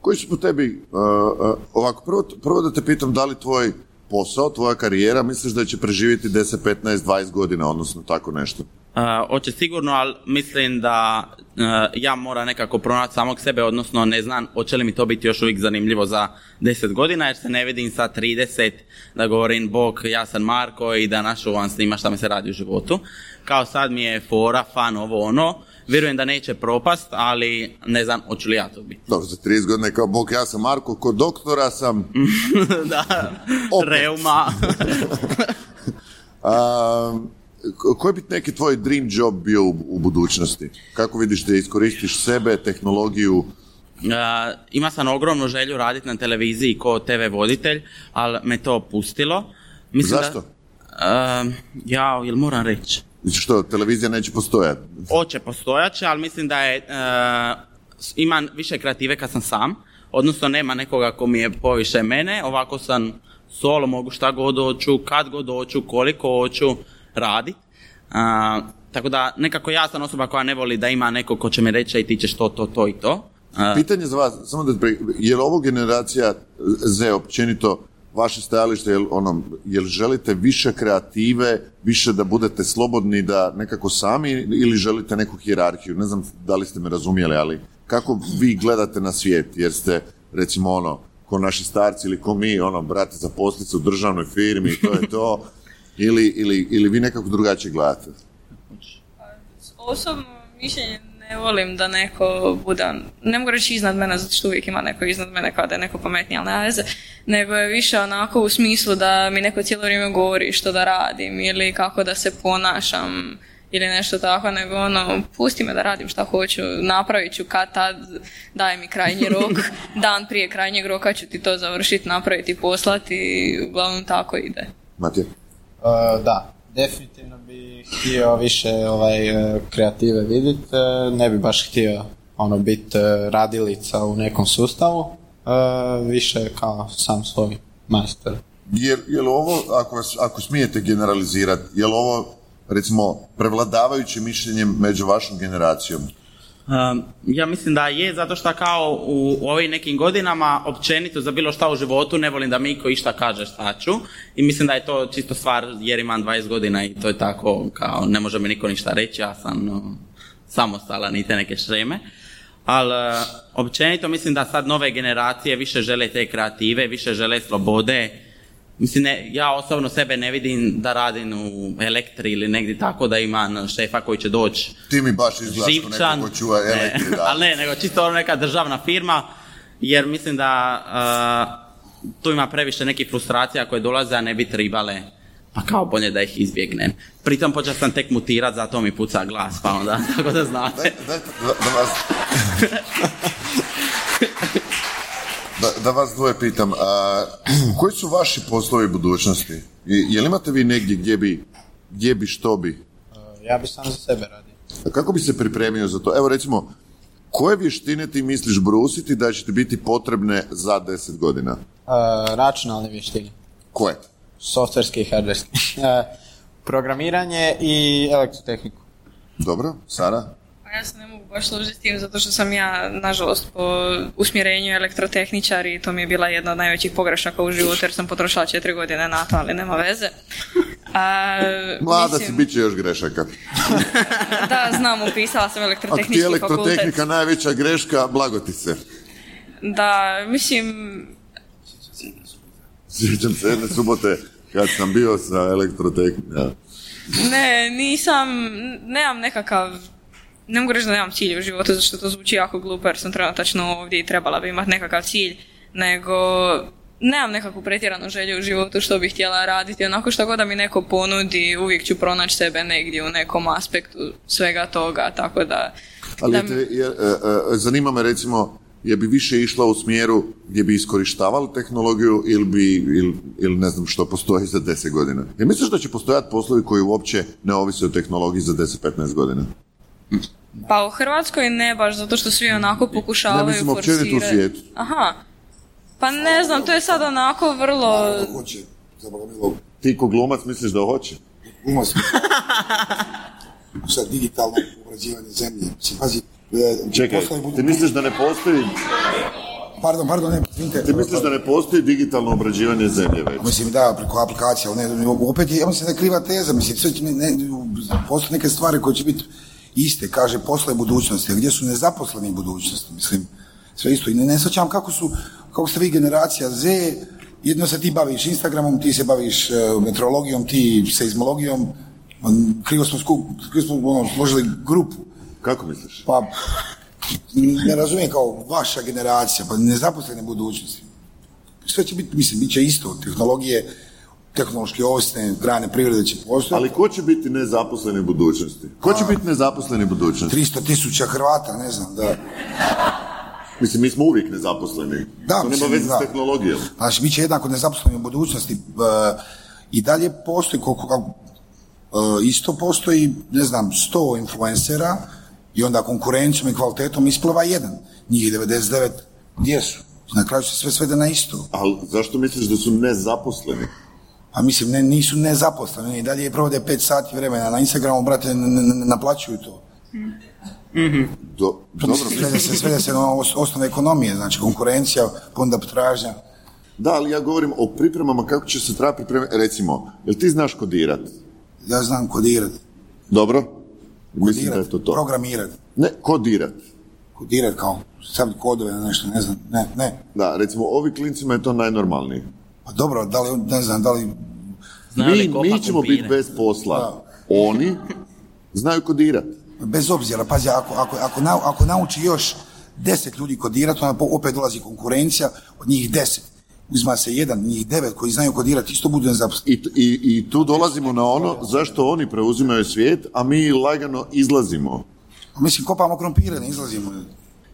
Koji su po tebi, uh, uh, ovako, prvo, prvo da te pitam da li tvoj posao, tvoja karijera, misliš da će preživjeti 10, 15, 20 godina, odnosno tako nešto? Uh, hoće sigurno, ali mislim da uh, ja moram nekako pronaći samog sebe, odnosno ne znam hoće li mi to biti još uvijek zanimljivo za 10 godina, jer se ne vidim sa 30 da govorim, bok, ja sam Marko i da našu vam snima šta mi se radi u životu. Kao sad mi je fora, fan, ovo ono, vjerujem da neće propast, ali ne znam hoću li ja to biti. Dobro, za 30 godina je kao, bok, ja sam Marko, kod doktora sam... da, reuma. A, ko- koji bi neki tvoj dream job bio u, u budućnosti? Kako vidiš da iskoristiš sebe, tehnologiju? Uh, ima sam ogromnu želju raditi na televiziji kao TV voditelj, ali me to pustilo. Zašto? Da, uh, ja, jel moram reći? Znači što, televizija neće postojati? Hoće postojaće, ali mislim da je, uh, ima više kreative kad sam sam, odnosno nema nekoga ko mi je poviše mene, ovako sam solo, mogu šta god hoću, kad god hoću, koliko hoću radit. Uh, tako da nekako ja sam osoba koja ne voli da ima neko ko će mi reći i ti ćeš to, to, to i to. Uh, Pitanje za vas, samo da je li ovo generacija Z općenito vaše stajalište, jel, ono, jel želite više kreative, više da budete slobodni da nekako sami ili želite neku hijerarhiju? Ne znam da li ste me razumjeli, ali kako vi gledate na svijet? Jer ste, recimo, ono, ko naši starci ili ko mi, ono, brate za poslicu u državnoj firmi, to je to, ili, ili, ili vi nekako drugačije gledate? Osobno mišljenje ne volim da neko bude, ne mogu reći iznad mene, zato što uvijek ima neko iznad mene kao da je neko pametniji, ali nema veze, nego je više onako u smislu da mi neko cijelo vrijeme govori što da radim ili kako da se ponašam ili nešto tako, nego ono, pusti me da radim šta hoću, napravit ću kad tad, daj mi krajnji rok, dan prije krajnjeg roka ću ti to završiti, napraviti, poslati uglavnom tako ide. Matija? Uh, da, definitivno bi htio više ovaj, e, kreative vidjeti, ne bi baš htio ono biti radilica u nekom sustavu, više kao sam svoj master. Je, je li ovo, ako, vas, ako smijete generalizirati, je li ovo, recimo, prevladavajuće mišljenje među vašom generacijom? Ja mislim da je, zato što kao u, u ovim nekim godinama općenito za bilo šta u životu ne volim da mi ko išta kaže šta ću i mislim da je to čisto stvar jer imam 20 godina i to je tako kao ne može mi niko ništa reći, ja sam no, samostalan i te neke šreme. Ali općenito mislim da sad nove generacije više žele te kreative, više žele slobode, Mislim, ne, ja osobno sebe ne vidim da radim u elektri ili negdje tako da imam šefa koji će doći Ti mi baš živčan, neko ko čuva ne, elektri, da. ali ne, nego čisto ono neka državna firma, jer mislim da uh, tu ima previše nekih frustracija koje dolaze, a ne bi tribale, pa kao bolje da ih izbjegnem. Pritom počeo sam tek mutirat, zato mi puca glas, pa onda, tako da znate. Da, da vas... Da, da vas dvoje pitam, a, koji su vaši poslovi budućnosti? Je, je li imate vi negdje gdje bi, gdje bi, što bi? Ja bi sam za sebe radio. A kako bi se pripremio za to? Evo recimo, koje vještine ti misliš brusiti da će ti biti potrebne za 10 godina? Uh, računalne vještine. Koje? Softverske i hardverske. Programiranje i elektrotehniku. Dobro, Sara? Pa ja se ne mogu baš složiti s tim zato što sam ja, nažalost, po usmjerenju elektrotehničar i to mi je bila jedna od najvećih pogrešaka u životu jer sam potrošila četiri godine na to, ali nema veze. A, Mlada mislim- si, bit će još grešaka. Da, znam, upisala sam Ako ti elektrotehnički fakultet. elektrotehnika najveća greška, blago ti se. Da, mislim, Sjećam se jedne subote kad sam bio sa elektrotehnikom. ne, nisam, nemam nekakav, ne mogu reći da nemam cilj u životu, zato što to zvuči jako glupo jer sam trenutačno ovdje i trebala bi imati nekakav cilj, nego nemam nekakvu pretjeranu želju u životu što bih htjela raditi, onako što god da mi neko ponudi, uvijek ću pronaći sebe negdje u nekom aspektu svega toga, tako da... Ali da je te- je, e, e, zanima me recimo, je bi više išla u smjeru gdje bi iskorištavali tehnologiju ili bi, ili, ili ne znam što postoji za 10 godina? Jer misliš da će postojati poslovi koji uopće ne ovise o tehnologiji za 10-15 godina? Pa u Hrvatskoj ne baš, zato što svi onako pokušavaju Ne, mislim općenito u forsirati- svijetu. Aha. Pa ne znam, to je sad onako vrlo... Hoće. Ti ko glumac misliš da hoće? Glumac. Sad digitalno obrađivanje zemlje. Pazi, e, Čekaj, ti misliš da ne postoji, Pardon, pardon, ne, ti misliš da ne postoji digitalno obrađivanje zemlje već? Mislim, da, preko aplikacija, ali ne, opet je, ja mislim da je kriva teza, mislim, sve će, ne, ne, postoje neke stvari koje će biti iste, kaže, posle budućnosti, a gdje su nezaposleni budućnosti, mislim, sve isto, i ne, ne kako su, kako ste vi generacija Z, jedno se ti baviš Instagramom, ti se baviš e, meteorologijom, ti seizmologijom, krivo smo, sku, krivo smo ono, složili grupu. Kako misliš? Pa, ne razumijem kao vaša generacija, pa nezaposlene budućnosti. Sve će biti, mislim, bit će isto, tehnologije, tehnološki ovisne grane privrede će postojati. Ali ko će biti nezaposleni u budućnosti? Ko će biti nezaposleni u budućnosti? 300 tisuća Hrvata, ne znam, da. Mislim, mi smo uvijek nezaposleni. Da, to nema veze s tehnologijom. Znači, bit će jednako nezaposleni u budućnosti. e, I dalje postoji, koliko, kako, e, isto postoji, ne znam, 100 influencera i onda konkurencijom i kvalitetom isplava jedan. Njih 99, gdje su? Na kraju se sve svede na isto. Ali zašto misliš da su nezaposleni? A mislim, ne, nisu nezaposleni, i dalje provode 5 sati vremena na Instagramu, brate, naplaćuju to. Do, dobro. Svede se, svede se na os- osnove ekonomije, znači konkurencija, onda potražnja. Da, ali ja govorim o pripremama kako će se treba pripremiti. Recimo, jel ti znaš kodirat? Ja znam kodirat, Dobro? Mislim da je to to. programirat, Ne, kodirat. kodirat kao staviti kodove nešto, ne znam, ne, ne. Da, recimo, ovi klincima je to najnormalnije. Pa dobro, da li, ne znam, da li, Mi, mi ćemo biti bez posla. Oni znaju kodirat. bez obzira, pazi, ako, ako, ako, ako nauči još deset ljudi kodirati, onda opet dolazi konkurencija, od njih deset. Uzma se jedan, njih devet koji znaju kodirati, isto budu nezaposleni. I, i, I tu dolazimo na ono zašto oni preuzimaju svijet, a mi lagano izlazimo. Mislim, kopamo krompire, ne izlazimo.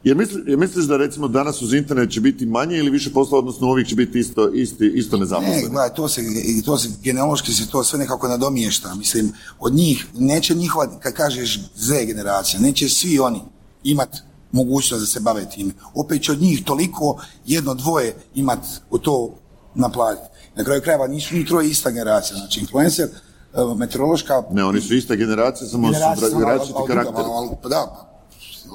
Jer, misli, jer misliš da recimo danas uz internet će biti manje ili više posla, odnosno uvijek će biti isto, isti, isto Ne, nezaposleni? gledaj, to se, to se, genealoški se to sve nekako nadomješta. Mislim, od njih, neće njihova, kad kažeš Z generacija, neće svi oni imat mogućnost da se bave time. Opet će od njih toliko jedno, dvoje imat u to naplatiti. Na kraju krajeva nisu ni troje ista generacija, znači influencer, meteorološka... Ne, oni su ista generacija, samo su različiti karakter. pa da,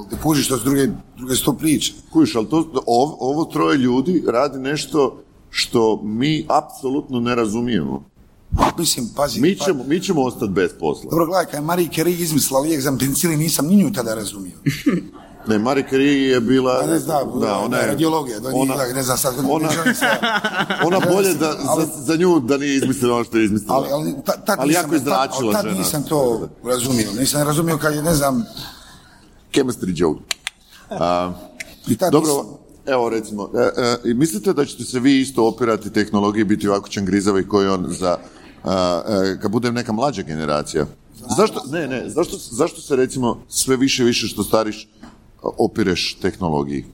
te kužiš, to su druge, druge sto priče. Kužiš, ali to, ov- ovo troje ljudi radi nešto što mi apsolutno ne razumijemo. Mislim, pazi... Mi pa- ćemo, mi ćemo ostati bez posla. Dobro, gledaj, kad je Marie Curie izmislila lijek za penicilin, nisam ni nju tada razumio. Ne, Marie Curie je bila... Pa ne znam, da, ona je... radiologija, da ona- ona, ne znam sad, ona- Ona bolje da, Ali- za, za nju da nije izmislila ono što je izmislila. ali, ali ta, Ali nisam, jako je zračila tad, tad žena. nisam to razumio. Nisam razumio kad je, ne znam, Chemistry joke. A, dobro, evo recimo, e, e, i mislite da ćete se vi isto opirati tehnologiji biti ovako čangrizavi koji on za, a, e, kad bude neka mlađa generacija? Zašto, ne, ne, zašto, zašto se recimo sve više i više što stariš opireš tehnologiji?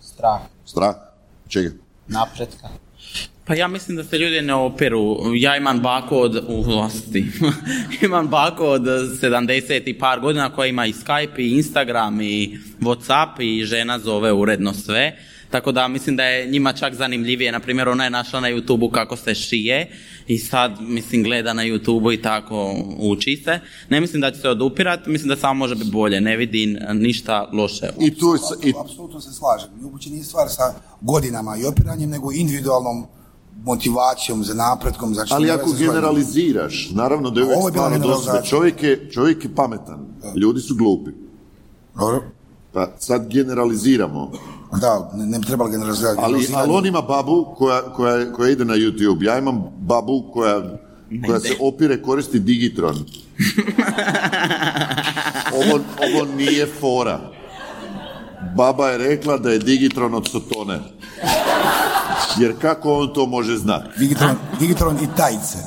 Strah, Strah? Čega? napretka. Pa ja mislim da se ljudi ne operu. Ja imam baku od, u vlasti, imam baku od 70 i par godina koja ima i Skype i Instagram i Whatsapp i žena zove uredno sve. Tako da mislim da je njima čak zanimljivije. Na primjer, ona je našla na YouTubeu kako se šije i sad, mislim, gleda na YouTubeu i tako uči se. Ne mislim da će se odupirati, mislim da samo može biti bolje. Ne vidim ništa loše. I tu apsolutno se slažem. Uopće nije stvar sa godinama i opiranjem, nego individualnom motivacijom za napretkom. Znači, Ali ako generaliziraš, naravno da je uvijek stvarno dosta. Čovjek je, čovjek je pametan, ljudi su glupi. Dobro. Pa sad generaliziramo. Da, ne, ne bi trebalo generalizirati. Ali, ali on ima babu koja, koja, koja ide na YouTube. Ja imam babu koja, koja se opire koristi Digitron. Ovo, ovo nije fora. Baba je rekla da je Digitron od Sotone. Jer kako on to može znati? Digitron, Digitron i tajce.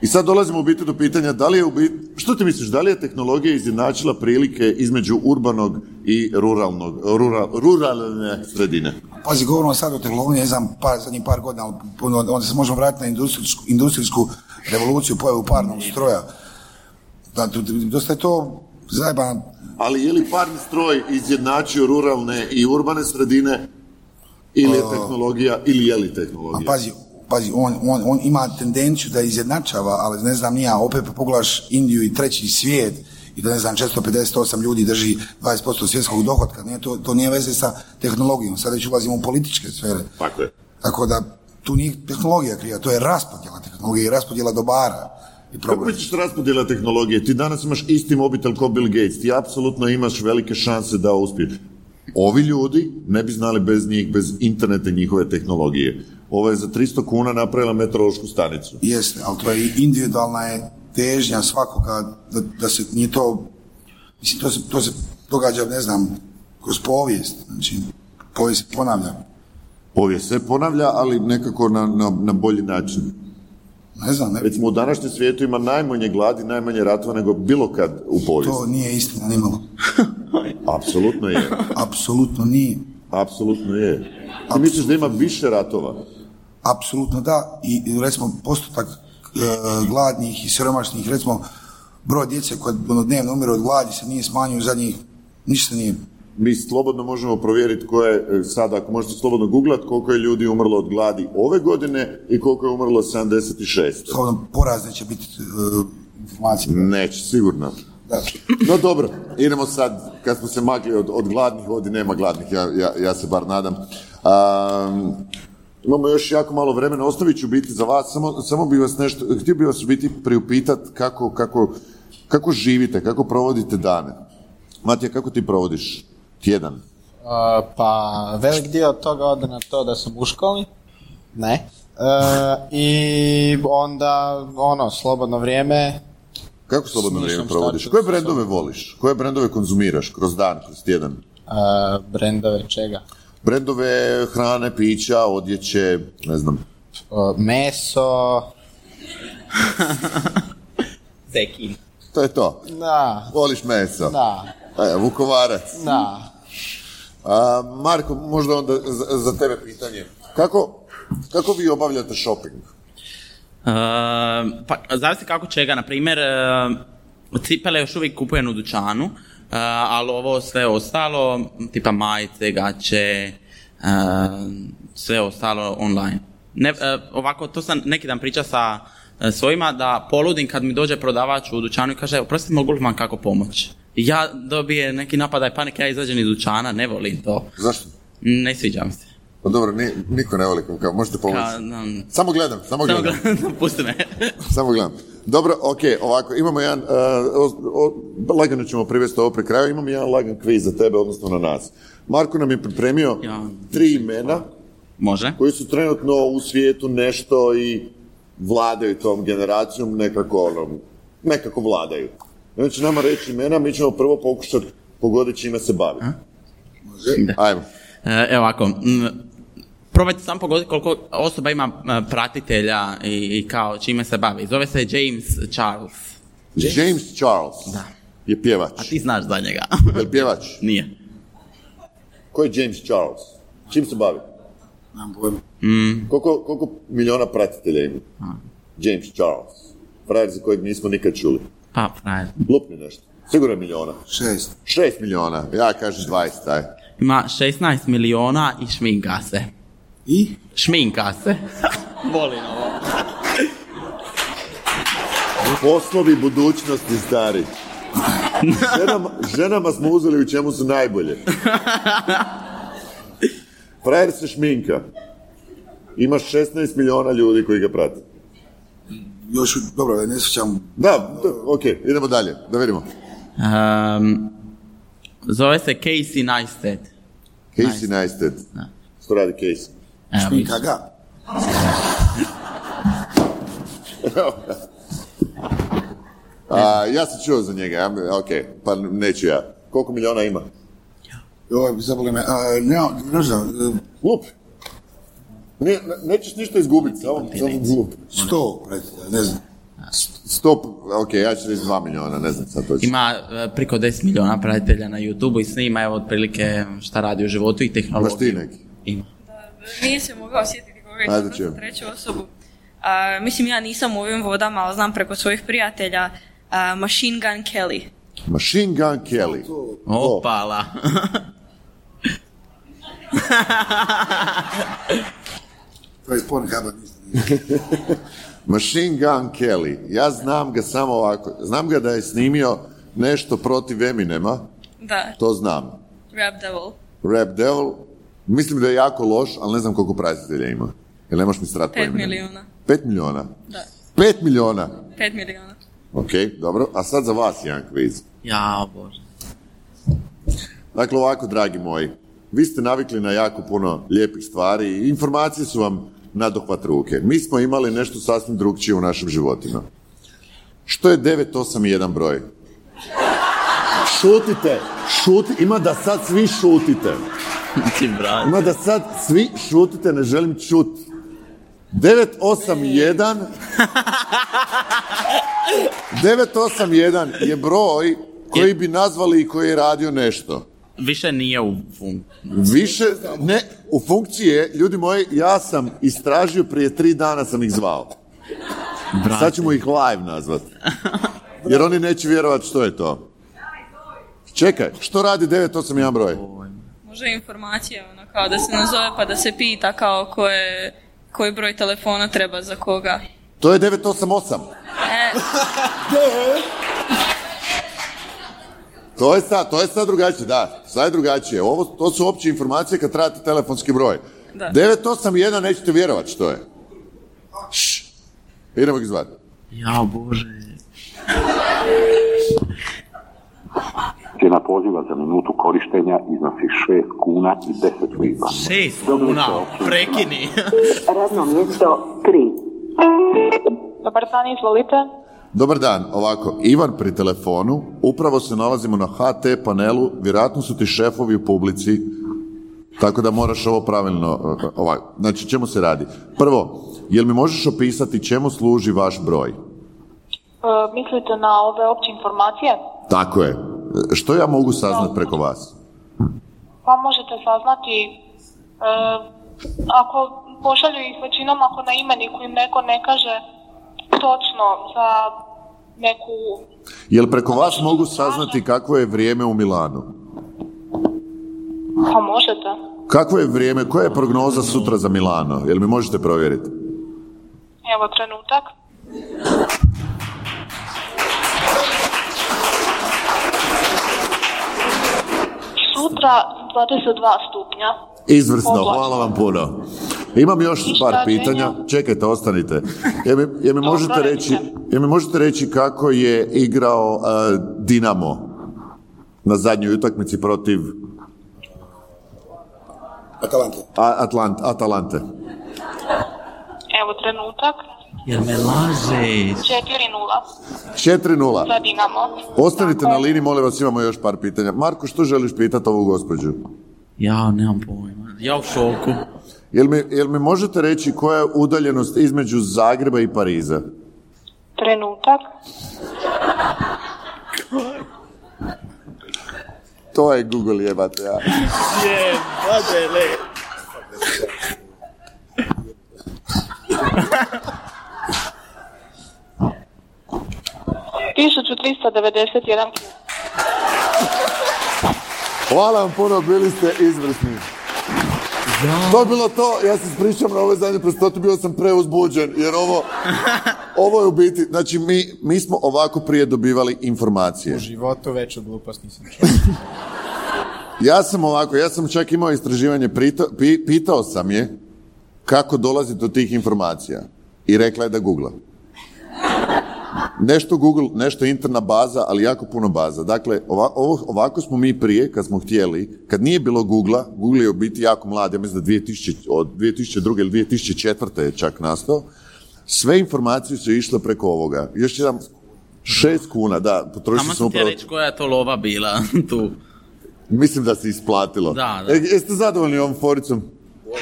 I sad dolazimo u biti do pitanja da li je u biti, što ti misliš, da li je tehnologija izjednačila prilike između urbanog i ruralnog, rural, ruralne sredine? Pazi, govorimo sad o tehnologiji, ne znam, par, zadnjih par godina, ali onda se možemo vratiti na industrijsku, industrijsku revoluciju, pojavu parnog stroja. Da, dosta je to zajebano. Ali je li parni stroj izjednačio ruralne i urbane sredine ili je tehnologija, ili je li A tehnologija? pazi, pazi on, on, on ima tendenciju da izjednačava, ali ne znam, nija, opet pa pogledaš Indiju i treći svijet i da ne znam, 458 ljudi drži 20% svjetskog dohotka, nije to, to nije veze sa tehnologijom, sad već ulazimo u političke sfere. Tako je. Tako da tu nije tehnologija kriva, to je raspodjela tehnologije i raspodjela dobara. I Kako problem. misliš raspodjela tehnologije? Ti danas imaš isti mobitel kao Bill Gates, ti apsolutno imaš velike šanse da uspiješ. Ovi ljudi ne bi znali bez njih, bez interneta i njihove tehnologije. Ovo je za 300 kuna napravila meteorološku stanicu. Jeste, ali to je individualna je težnja svakoga da, da se nije to, mislim, to se, to se događa, ne znam, kroz povijest, znači, povijest se ponavlja. Povijest se ponavlja, ali nekako na, na, na bolji način. Ne znam, ne, Recimo u današnjem svijetu ima najmanje gladi, najmanje ratova nego bilo kad u povijesti. to nije istina, nimalo. Apsolutno je. Apsolutno nije. Apsolutno je. Ti misliš da ima više ratova? Apsolutno da, i recimo postotak e, gladnih i siromašnih, recimo broj djece koja ono, dnevno umiru od gladi se nije smanjio u zadnjih, ništa nije. Mi slobodno možemo provjeriti ko je, e, sada ako možete slobodno googlat, koliko je ljudi umrlo od gladi ove godine i koliko je umrlo 76. Slobodno porazne će biti e, informacije. Neće, sigurno. Da. No dobro, idemo sad, kad smo se makli od, od gladnih, ovdje nema gladnih, ja, ja, ja se bar nadam. Um, imamo još jako malo vremena, ostavit ću biti za vas, samo, samo bi vas nešto, htio bih vas u biti priupitat kako, kako, kako živite, kako provodite dane. Matija, kako ti provodiš tjedan? Uh, pa velik dio od toga ode na to da sam u školi, ne. Uh, I onda, ono, slobodno vrijeme, Kako slobodno vrijeme provodiš? Koje brendove voliš? Koje brendove konzumiraš kroz dan, kroz tjedan? uh, brendove čega? Brendove hrane, pića, odjeće, ne znam. Uh, meso, Zekin. To je to. da, Voliš meso? da, E, Vukovarac. da. A, Marko, možda onda za, za tebe pitanje. Kako, kako vi obavljate shopping? Uh, pa, zavisi kako čega, na primjer, uh, cipele još uvijek kupujem u dućanu, ali ovo sve ostalo, tipa majice, gaće, uh, sve ostalo online. Ne, uh, ovako, to sam neki dan priča sa uh, svojima da poludim kad mi dođe prodavač u dućanu i kaže, oprosti mogu li vam kako pomoć? Ja dobije neki napadaj panike, ja izađem iz dućana, ne volim to. Zašto? Ne sviđa mi se. Pa dobro, ni, niko ne voli kao, možete pomoći. Ka, um, Samo gledam, samo samo gledam. gledam, pusti me. Samo gledam. Dobro, ok, ovako, imamo jedan, uh, o, o, lagano ćemo privesti ovo pri kraju, imamo jedan lagan kviz za tebe, odnosno na nas. Marko nam je pripremio tri imena Može. koji su trenutno u svijetu nešto i vladaju tom generacijom, nekako, ono, nekako vladaju. Onda će nama reći imena, mi ćemo prvo pokušati pogoditi čime se bavi. Može? Ajmo. E, Evo ovako, probajte samo pogoditi koliko osoba ima m, pratitelja i, i kao čime se bavi. Zove se James Charles. James Charles Da. je pjevač. A ti znaš za njega. Je li pjevač? Nije. Ko je James Charles? Čim se bavi? Nemam pojma. Mm. Koliko, koliko miliona pratitelja ima? James Charles. Frajer za kojeg nismo nikad čuli. Pa, frajer. Lupni nešto. Sigurno je miliona. Šest. Šest miliona. Ja kažem 20, aj. Ima 16 miliona i šminka se. I? Šminka se. Volim ovo. Poslovi budućnosti stari. Ženama, ženama smo uzeli u čemu su najbolje. Frajer se šminka. Ima 16 miliona ljudi koji ga prate. Još, dobro, ne sjećam. Da, da, ok, idemo dalje, da vidimo. Um, zove se Casey Neistat. Casey Neistat. Što radi Casey? Evo, Šminka vidiš. ga. A, ja sam čuo za njega, ja- ok, pa neću ja. Koliko miliona ima? Joj, zabole me. A, ne, ne znam, e, Lup. Ne, ne- nećeš ništa izgubiti, samo, glup. sto, ne znam. Stop, ok, ja ću reći 2 miliona, ne znam sad točno. Ima e, priko 10 miliona pratitelja na YouTube i snima evo otprilike šta radi u životu i tehnologiju. Imaš ti neki? Ima. Nije se mogao sjetiti koga je treću osobu. A, mislim, ja nisam u ovim vodama, ali znam preko svojih prijatelja a, Machine Gun Kelly. Machine Gun Kelly. Opala. To je Pornhuba. Machine Gun Kelly. Ja znam ga samo ovako. Znam ga da je snimio nešto protiv Eminema. Da, To znam. Rap Devil. Rap Devil. Mislim da je jako loš, ali ne znam koliko pratitelja ima. Jel nemaš mi strat po 5 Eminemu? milijuna. 5 miliona? Da, 5 miliona? 5 milijuna. Ok, dobro. A sad za vas jedan kviz. Ja, bože. Dakle, ovako, dragi moji, vi ste navikli na jako puno lijepih stvari i informacije su vam na dohvat ruke. Mi smo imali nešto sasvim drugčije u našim životima. Što je 981 broj? Šutite, šuti, ima da sad svi šutite. Ti brat. Ima da sad svi šutite, ne želim čuti. 981 981 je broj koji bi nazvali i koji je radio nešto. Više nije u fun. Više, ne, u funkciji je, ljudi moji, ja sam istražio prije tri dana sam ih zvao. Sad ćemo ih live nazvat. Jer oni neće vjerovati što je to. Čekaj, što radi 981 broj? Može informacija, ono, kao da se nazove pa da se pita kao koje, koji broj telefona treba za koga. To je 988. E, To je sad, to je sad drugačije, da, sad je drugačije. Ovo, to su opće informacije kad trebate telefonski broj. Da. 981 nećete vjerovati što je. Šš. Idemo ih zvati. Ja, bože. Cijena poziva za minutu korištenja iznosi 6 kuna i 10 lipa. Šest kuna, prekini. Radno mjesto 3. Dobar dan, izvolite. Dobar dan, ovako, Ivan pri telefonu, upravo se nalazimo na HT panelu, vjerojatno su ti šefovi u publici, tako da moraš ovo pravilno, ovako, znači čemu se radi? Prvo, jel mi možeš opisati čemu služi vaš broj? E, mislite na ove opće informacije? Tako je. Što ja mogu saznat preko vas? Pa možete saznati e, ako pošalju ih većinom ako na imeniku im neko ne kaže točno za neku... Jel preko vas mogu saznati kakvo je vrijeme u Milanu? Pa možete. Kakvo je vrijeme, koja je prognoza sutra za Milano? Jel mi možete provjeriti? Evo trenutak. Sutra 22 stupnja. Izvrsno, Oblačno. hvala vam puno. Imam još Ništa, par Ženja. pitanja. Čekajte, ostanite. Jel mi, jel mi možete, reći, jel mi možete reći kako je igrao uh, Dinamo na zadnjoj utakmici protiv Atalante. A- Atlant, Atalante? Evo trenutak jer me laže. 4-0. 4-0. Za Dinamo. Ostanite na liniji, molim vas, imamo još par pitanja. Marko, što želiš pitati ovu gospođu? Ja, nemam pojma. Ja u šoku. Jel mi, jel mi možete reći koja je udaljenost između Zagreba i Pariza? Trenutak. to je Google jebate, ja. Jebate, le. 1391 kg. Hvala vam puno, bili ste izvrsni. Da. To je bilo to, ja se spričam na ovoj zadnji prostotu, bio sam preuzbuđen, jer ovo, ovo je u biti, znači mi, mi smo ovako prije dobivali informacije. U životu već glupost nisam čuo. ja sam ovako, ja sam čak imao istraživanje, prita, pitao sam je kako dolazi do tih informacija i rekla je da googla. Nešto Google, nešto interna baza, ali jako puno baza. Dakle, ova- ovo- ovako smo mi prije, kad smo htjeli, kad nije bilo Googla, Google je u biti jako mlad, ja mislim da 2000, od 2002. ili 2004. je čak nastao, sve informacije su išle preko ovoga. Još jedan šest kuna, da, potrošio sam upravo... reći koja je to lova bila tu. Mislim da se isplatilo. Da, da. E, jeste zadovoljni ovom foricom?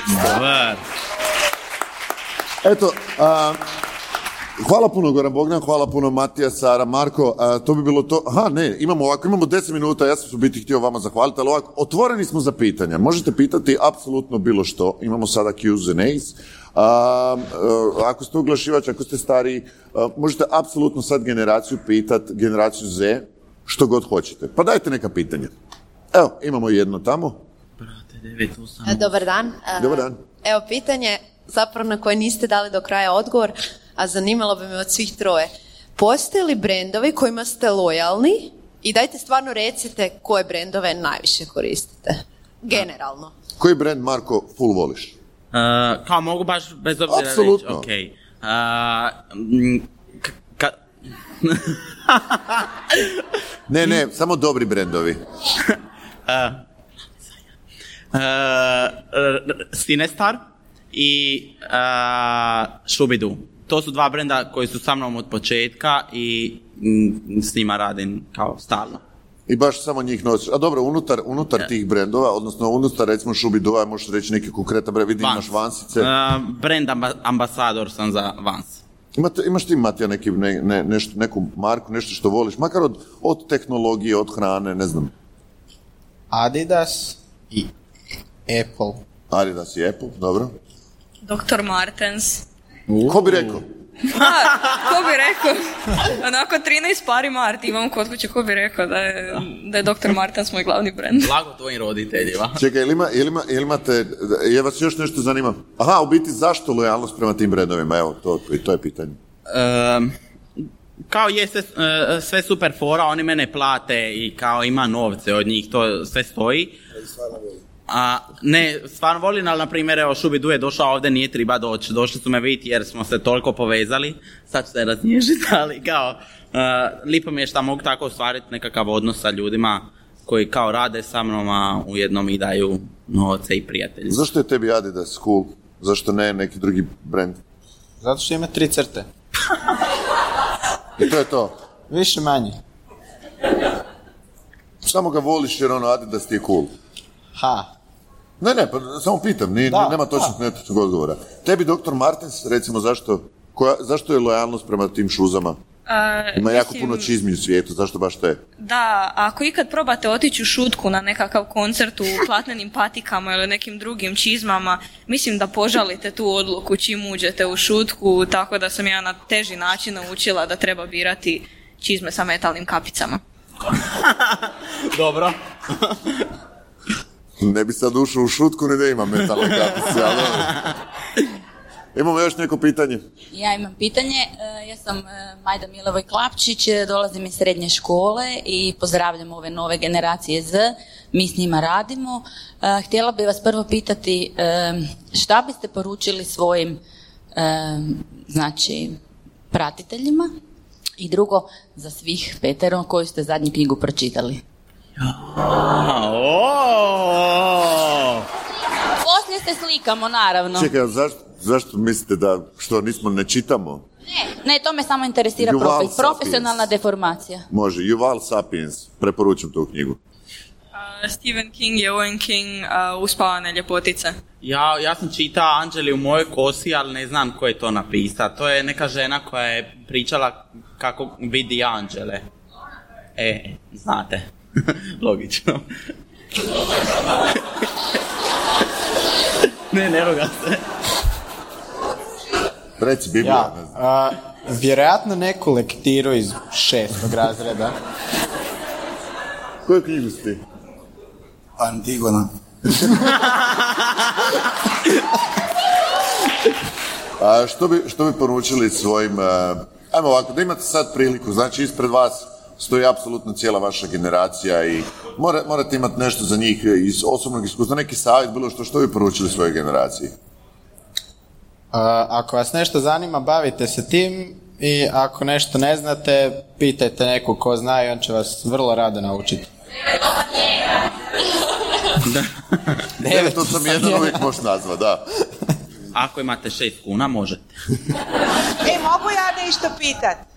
Dobar. Eto, a, hvala puno Goran Bogdan, hvala puno Matija, Sara, Marko, a, to bi bilo to. Aha, ne, imamo ovako, imamo 10 minuta, ja sam se u biti htio vama zahvaliti, ali ovako, otvoreni smo za pitanja. Možete pitati apsolutno bilo što. Imamo sada Q's and A's. A, a, ako ste uglašivač, ako ste stariji, a, možete apsolutno sad generaciju pitat, generaciju Z, što god hoćete. Pa dajte neka pitanja. Evo, imamo jedno tamo. E, Dobar dan. Dobar dan. Evo pitanje zapravo na koje niste dali do kraja odgovor, a zanimalo bi me od svih troje. Postoje li brendovi kojima ste lojalni i dajte stvarno recite koje brendove najviše koristite? Generalno. Koji brand, Marko, full voliš? Uh, kao mogu baš bez obzira Apsolutno. reći, okej. Uh, k- ka- Ne, ne, samo dobri brendovi. Uh, uh, Sinestar i uh, Shubidu. To su dva brenda koji su sa mnom od početka i mm, s njima radim kao stalno. I baš samo njih nosiš. A dobro, unutar, unutar tih brendova, odnosno unutar recimo Šubidova, možeš reći neki konkretan brend, vidim imaš vansice. Uh, amba- ambasador sam za Vans. Imate, imaš ti, Matija, neki, ne, ne, nešto, neku marku, nešto što voliš, makar od, od tehnologije, od hrane, ne znam. Adidas i Apple. Adidas i Apple, dobro. Dr. Martens. Ko bi rekao? Ma, ko bi rekao? Onako 13 pari Marti imam kod kuće, ko bi rekao da je, da je Dr. Martens moj glavni brand. Blago tvojim roditeljima. Čekaj, ili, ima, ili, ima, ili imate, je vas još nešto zanima? Aha, u biti zašto lojalnost prema tim brendovima? Evo, to, to je pitanje. Um, kao je sve, e, sve super fora, oni mene plate i kao ima novce od njih, to sve stoji. A, ne, stvarno volim, ali na primjer, evo Šubidu je došao ovdje, nije treba doći, došli su me vidjeti jer smo se toliko povezali, sad ću se raznježiti, ali kao, e, lipo mi je što mogu tako ostvariti nekakav odnos sa ljudima koji kao rade sa mnom, a ujedno mi daju novce i prijatelji. Zašto je tebi Adidas cool? Zašto ne neki drugi brend? Zato što ima tri crte. I to je to. Više manje. Samo ga voliš jer ono Adidas ti je cool. Ha. Ne, ne, pa samo pitam, ni, Da, nema točnog netočnog odgovora. Tebi dr. Martens, recimo, zašto, koja, zašto je lojalnost prema tim šuzama? A, Ima jako mislim, puno čizmi u svijetu, zašto baš te? Da, ako ikad probate otići u šutku na nekakav koncert u platnenim patikama ili nekim drugim čizmama, mislim da požalite tu odluku čim uđete u šutku, tako da sam ja na teži način naučila da treba birati čizme sa metalnim kapicama. Dobro. Ne bi sad ušao u šutku ni da ima metalne kapice, ali. Imamo još neko pitanje? Ja imam pitanje. E, Ja sam e, Majda Milevoj Klapčić, e, dolazim iz srednje škole i pozdravljam ove nove generacije Z. Mi s njima radimo. Htjela bih vas prvo pitati šta biste poručili svojim znači pratiteljima i drugo za svih petero koju ste zadnju knjigu pročitali. Poslije se slikamo, naravno. Čekaj, a zašto, zašto mislite da što nismo ne čitamo? Ne, to me samo interesira Yuval profe- Sapiens. profesionalna deformacija. Može, Yuval Sapiens, preporučujem tu knjigu. A, Stephen King je Owen King a, Uspavane ljepotice. Ja, ja sam čitao Anđeli u mojoj kosi, ali ne znam ko je to napisao. To je neka žena koja je pričala kako vidi anđele. E, znate. Logično. ne, ne roga se. Reci Biblija. Ja, a, vjerojatno neku lektiru iz šestog razreda. Koju knjigu si ti? Antigona. A što bi, što bi poručili svojim... eh, ajmo ovako, da imate sad priliku, znači ispred vas stoji apsolutno cijela vaša generacija i mora, morate imati nešto za njih iz osobnog iskustva, neki savjet, bilo što, što bi poručili svojoj generaciji? A, ako vas nešto zanima, bavite se tim i ako nešto ne znate, pitajte nekog ko zna i on će vas vrlo rado naučiti. Ne, to sam jedan uvijek možeš nazva, da. Ako imate šest kuna, možete. E, mogu ja nešto pitat?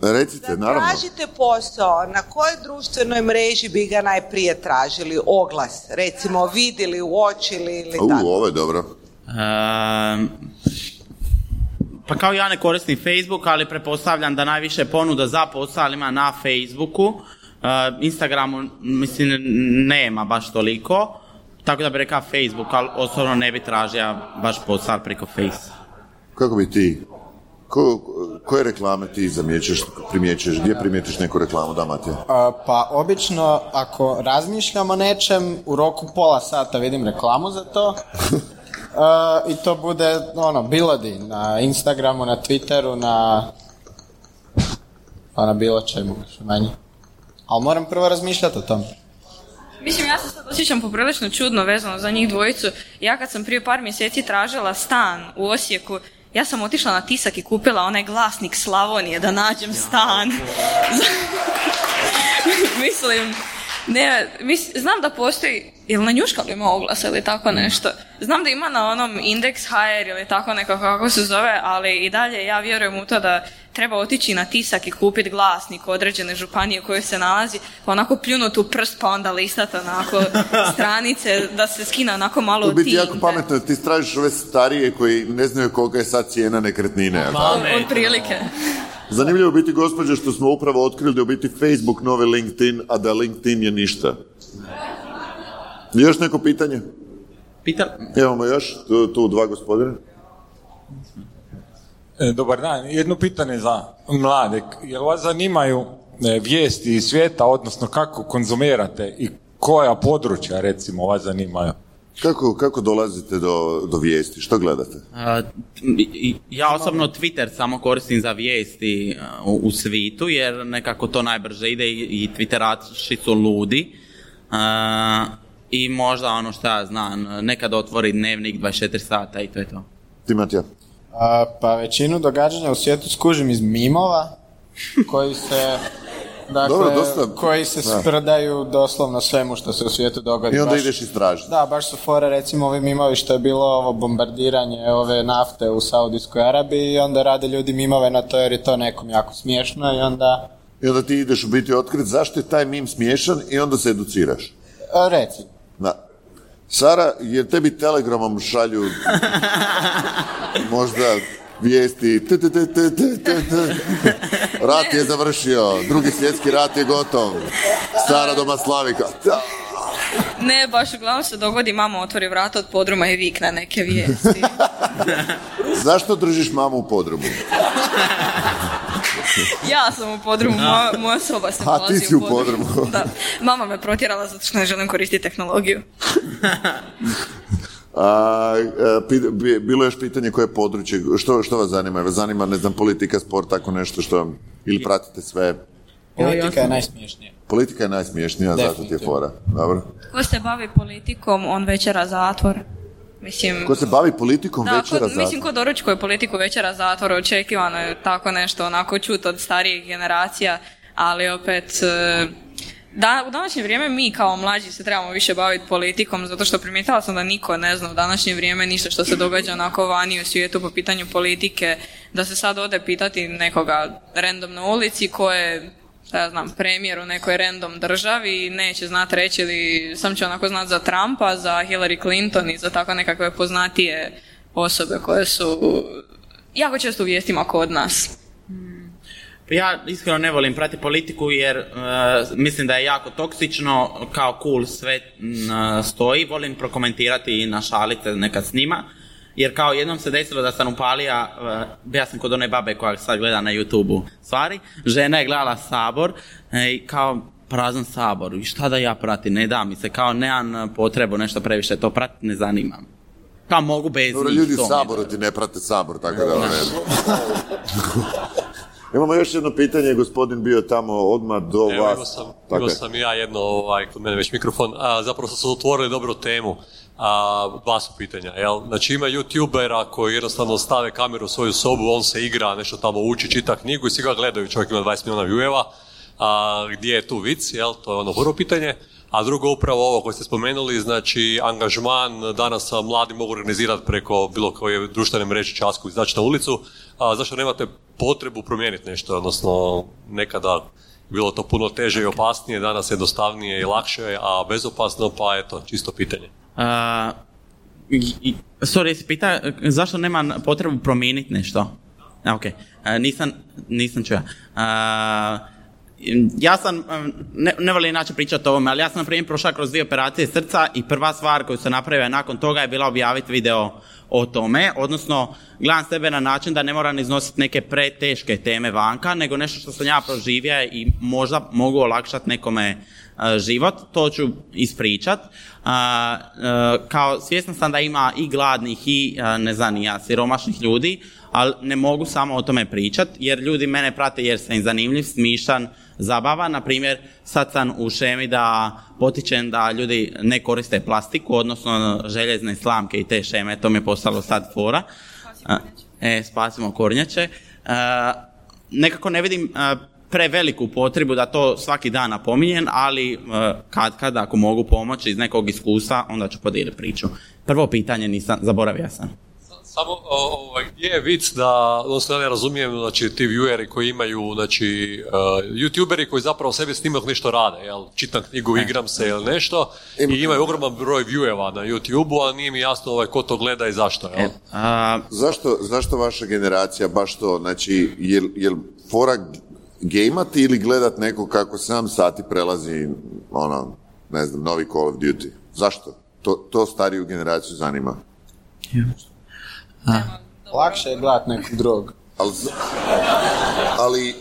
Recite, naravno. Tražite posao, na kojoj društvenoj mreži bi ga najprije tražili? Oglas, recimo, vidjeli, uočili ili U, tako? ovo je dobro. Ehm, pa kao ja ne koristim Facebook, ali pretpostavljam da najviše ponuda za posao ima na Facebooku. Ehm, Instagramu, mislim, nema baš toliko. Tako da bi rekao Facebook, ali osobno ne bi tražio baš posao preko Face. Kako bi ti, ko, koje reklame ti zamjećeš, primjećuješ, gdje primijetiš neku reklamu, da Matija? Pa obično ako razmišljam o nečem, u roku pola sata vidim reklamu za to. A, I to bude ono, bilodi na Instagramu, na Twitteru, na pa na bilo čemu, više manje. Ali moram prvo razmišljati o tom. Mislim, ja se sad osjećam poprilično čudno vezano za njih dvojicu. Ja kad sam prije par mjeseci tražila stan u Osijeku, ja sam otišla na tisak i kupila onaj glasnik Slavonije da nađem stan. Mislim, ne, mis- znam da postoji, jel na Njuškalu ima oglas ili tako nešto? Znam da ima na onom Index HR ili tako nekako kako se zove, ali i dalje ja vjerujem u to da treba otići na tisak i kupiti glasnik određene županije u kojoj se nalazi, pa onako pljunuti u prst pa onda listati onako stranice da se skine onako malo To biti jako pametno, ti tražiš ove starije koji ne znaju kolika je sad cijena nekretnine. Od prilike. Zanimljivo biti gospođe što smo upravo otkrili da je u biti Facebook novi LinkedIn, a da LinkedIn je ništa. Još neko pitanje? Pita... Imamo još, tu, tu dva gospodine. E, Dobar dan. Jedno pitanje za mlade. Jel vas zanimaju e, vijesti iz svijeta, odnosno kako konzumirate i koja područja recimo vas zanimaju? Kako, kako dolazite do, do vijesti? Što gledate? A, i- ja osobno Twitter samo koristim za vijesti u, u svitu, jer nekako to najbrže ide i, i Twitteraši su ludi. A, I možda ono što ja znam, nekad otvori dnevnik 24 sata i to je to. Ti Matija? A, pa većinu događanja u svijetu skužim iz mimova koji se dakle, Dobro, dosta- koji se da. sprdaju doslovno svemu što se u svijetu dogodi. I onda Baš- ideš istražiti. Da, baš su fore recimo ovi mimovi što je bilo ovo bombardiranje ove nafte u Saudijskoj Arabiji i onda rade ljudi mimove na to jer je to nekom jako smiješno i onda I onda ti ideš u biti otkrit zašto je taj mim smiješan i onda se educiraš. a, reci. Da. Sara, jer tebi telegramom šalju možda vijesti rat je završio, drugi svjetski rat je gotov, Sara doma Slavika. Ne, baš uglavnom se dogodi, mama otvori vrata od podruma i vikne neke vijesti. Zašto držiš mamu u podrumu? ja sam u podrumu, moja, moja soba se A, nalazi ti si u podrumu. podrumu. da. Mama me protjerala zato što ne želim koristiti tehnologiju. A, e, pi- bi- bilo je još pitanje koje područje, što, što vas zanima? Vas zanima, ne znam, politika, sport, tako nešto što vam, ili pratite sve? Politika je najsmiješnija. Politika je najsmiješnija, zato ti je fora. Dobro. Ko se bavi politikom, on večera zatvor. Mislim, Ko se bavi politikom da, večera zatvor? mislim, ko doručkuje politiku večera zatvor, očekivano je tako nešto, onako čut od starijih generacija, ali opet, e, da, u današnje vrijeme mi kao mlađi se trebamo više baviti politikom, zato što primijetila sam da niko ne zna u današnje vrijeme ništa što se događa onako vani u svijetu po pitanju politike, da se sad ode pitati nekoga random na ulici ko je šta ja znam, premijer u nekoj random državi i neće znat reći ili sam će onako znat za Trumpa, za Hillary Clinton i za tako nekakve poznatije osobe koje su jako često u vijestima kod nas. Pa Ja iskreno ne volim prati politiku jer e, mislim da je jako toksično, kao cool sve m, stoji, volim prokomentirati i našaliti nekad s njima. Jer kao jednom se desilo da sam upalija, e, bija sam kod one babe koja sad gleda na youtube stvari, žena je gledala sabor e, i kao prazan sabor. I šta da ja pratim, ne da mi se, kao nemam potrebu nešto previše to pratiti, ne zanima me. Kao mogu bez Dobro, njih, ljudi u Saboru ti ne prate Sabor, tako da ne. Imamo još jedno pitanje, gospodin bio tamo odmah do Evo, vas. imao sam, imao sam i ja jedno, ovaj, kod mene već mikrofon, a, zapravo sam se otvorili dobru temu. A, dva su pitanja, jel? Znači ima youtubera koji jednostavno stave kameru u svoju sobu, on se igra, nešto tamo uči, čita knjigu i svi ga gledaju, čovjek ima 20 milijuna vieweva, a gdje je tu vic, jel? To je ono prvo pitanje. A drugo upravo ovo koje ste spomenuli, znači angažman danas mladi mogu organizirati preko bilo koje društvene mreže časku izaći na ulicu, a zašto nemate potrebu promijeniti nešto, odnosno nekada bilo to puno teže i opasnije, danas jednostavnije i lakše, a bezopasno, pa eto, čisto pitanje. Sorry, jesi pita zašto nema potrebu promijeniti nešto? A, ok, nisam, nisam čuo. A, ja sam, ne, ne volim inače pričati o ovome, ali ja sam na primjer prošao kroz dvije operacije srca i prva stvar koju sam napravio nakon toga je bila objaviti video o tome, odnosno gledam sebe na način da ne moram iznositi neke preteške teme vanka, nego nešto što sam ja proživio i možda mogu olakšati nekome život, to ću ispričat. A, e, kao svjesna sam da ima i gladnih i e, ne znam ja, siromašnih ljudi, ali ne mogu samo o tome pričat, jer ljudi mene prate jer sam im zanimljiv, smišan, zabavan. Na primjer, sad sam u šemi da potičem da ljudi ne koriste plastiku, odnosno željezne slamke i te šeme, to mi je postalo sad fora. E, spasimo kornjače. E, nekako ne vidim e, preveliku potrebu da to svaki dan napominjem, ali e, kad kad ako mogu pomoći iz nekog iskustva, onda ću podijeliti priču. Prvo pitanje nisam, zaboravio sam. Samo ovaj, gdje je vic da, odnosno ja ne razumijem, znači ti vieweri koji imaju, znači uh, youtuberi koji zapravo sebi snimaju nešto rade, jel, čitam knjigu, igram se ili nešto i imaju ogroman broj vieweva na youtube a nije mi jasno ovaj, ko to gleda i zašto, jel? Zašto, zašto vaša generacija baš to, znači, jel, jel fora gejmati ili gledat neko kako sam sati prelazi, ono, ne znam, novi Call of Duty? Zašto? To, to stariju generaciju zanima. Lakše je gledat nekog drugog. Ali, ali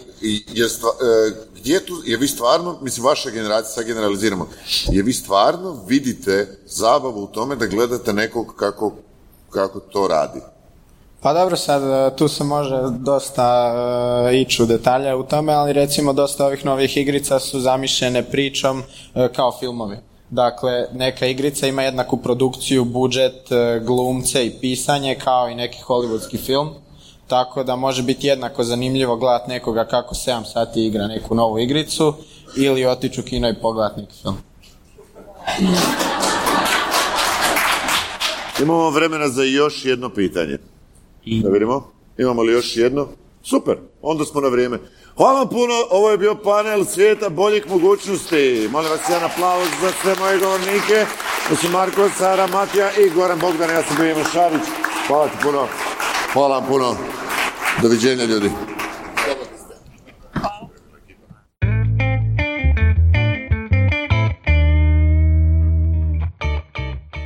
je stva, e, gdje tu, je vi stvarno, mislim vaša generacija, sad generaliziramo, je vi stvarno vidite zabavu u tome da gledate nekog kako, kako to radi? Pa dobro, sad e, tu se može dosta e, ići u detalje u tome, ali recimo dosta ovih novih igrica su zamišljene pričom e, kao filmovi. Dakle, neka igrica ima jednaku produkciju, budžet, e, glumce i pisanje kao i neki hollywoodski film. Tako da može biti jednako zanimljivo gledat nekoga kako 7 sati igra neku novu igricu ili otići u kino i pogledat neki film. Imamo vremena za još jedno pitanje. Da vidimo. Imamo li još jedno? Super, onda smo na vrijeme. Hvala vam puno, ovo je bio panel svijeta boljih mogućnosti. Molim vas jedan aplauz za sve moje govornike. To su Marko, Sara, Matija i Goran Bogdan. Ja sam bio Ivo Šarić. Hvala ti puno. Hvala vam puno. Doviđenja ljudi.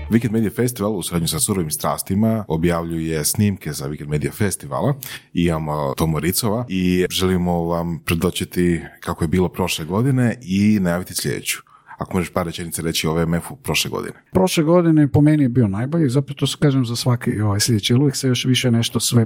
Weekend Media Festival u suradnju sa Surovim strastima objavljuje snimke za Weekend Media Festivala. Imamo Tomo Ricova i želimo vam predočiti kako je bilo prošle godine i najaviti sljedeću. Ako možeš par rečenica reći o VMF-u prošle godine. Prošle godine po meni je bio najbolji, zapravo to kažem za svaki ovaj sljedeći, uvijek se još više nešto sve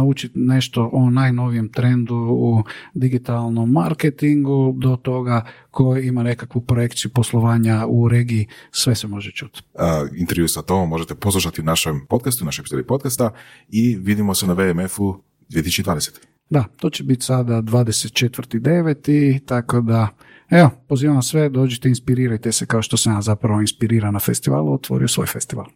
naučiti nešto o najnovijem trendu u digitalnom marketingu do toga koji ima nekakvu projekciju poslovanja u regiji, sve se može čuti. Intervju sa Tomom možete poslušati u našem podcastu, u našoj epizodi podcasta i vidimo se na VMF-u 2020. Da, to će biti sada 24.9. tako da Evo, pozivam sve, dođite, inspirirajte se kao što sam ja zapravo inspiriran na festivalu, otvorio svoj festival.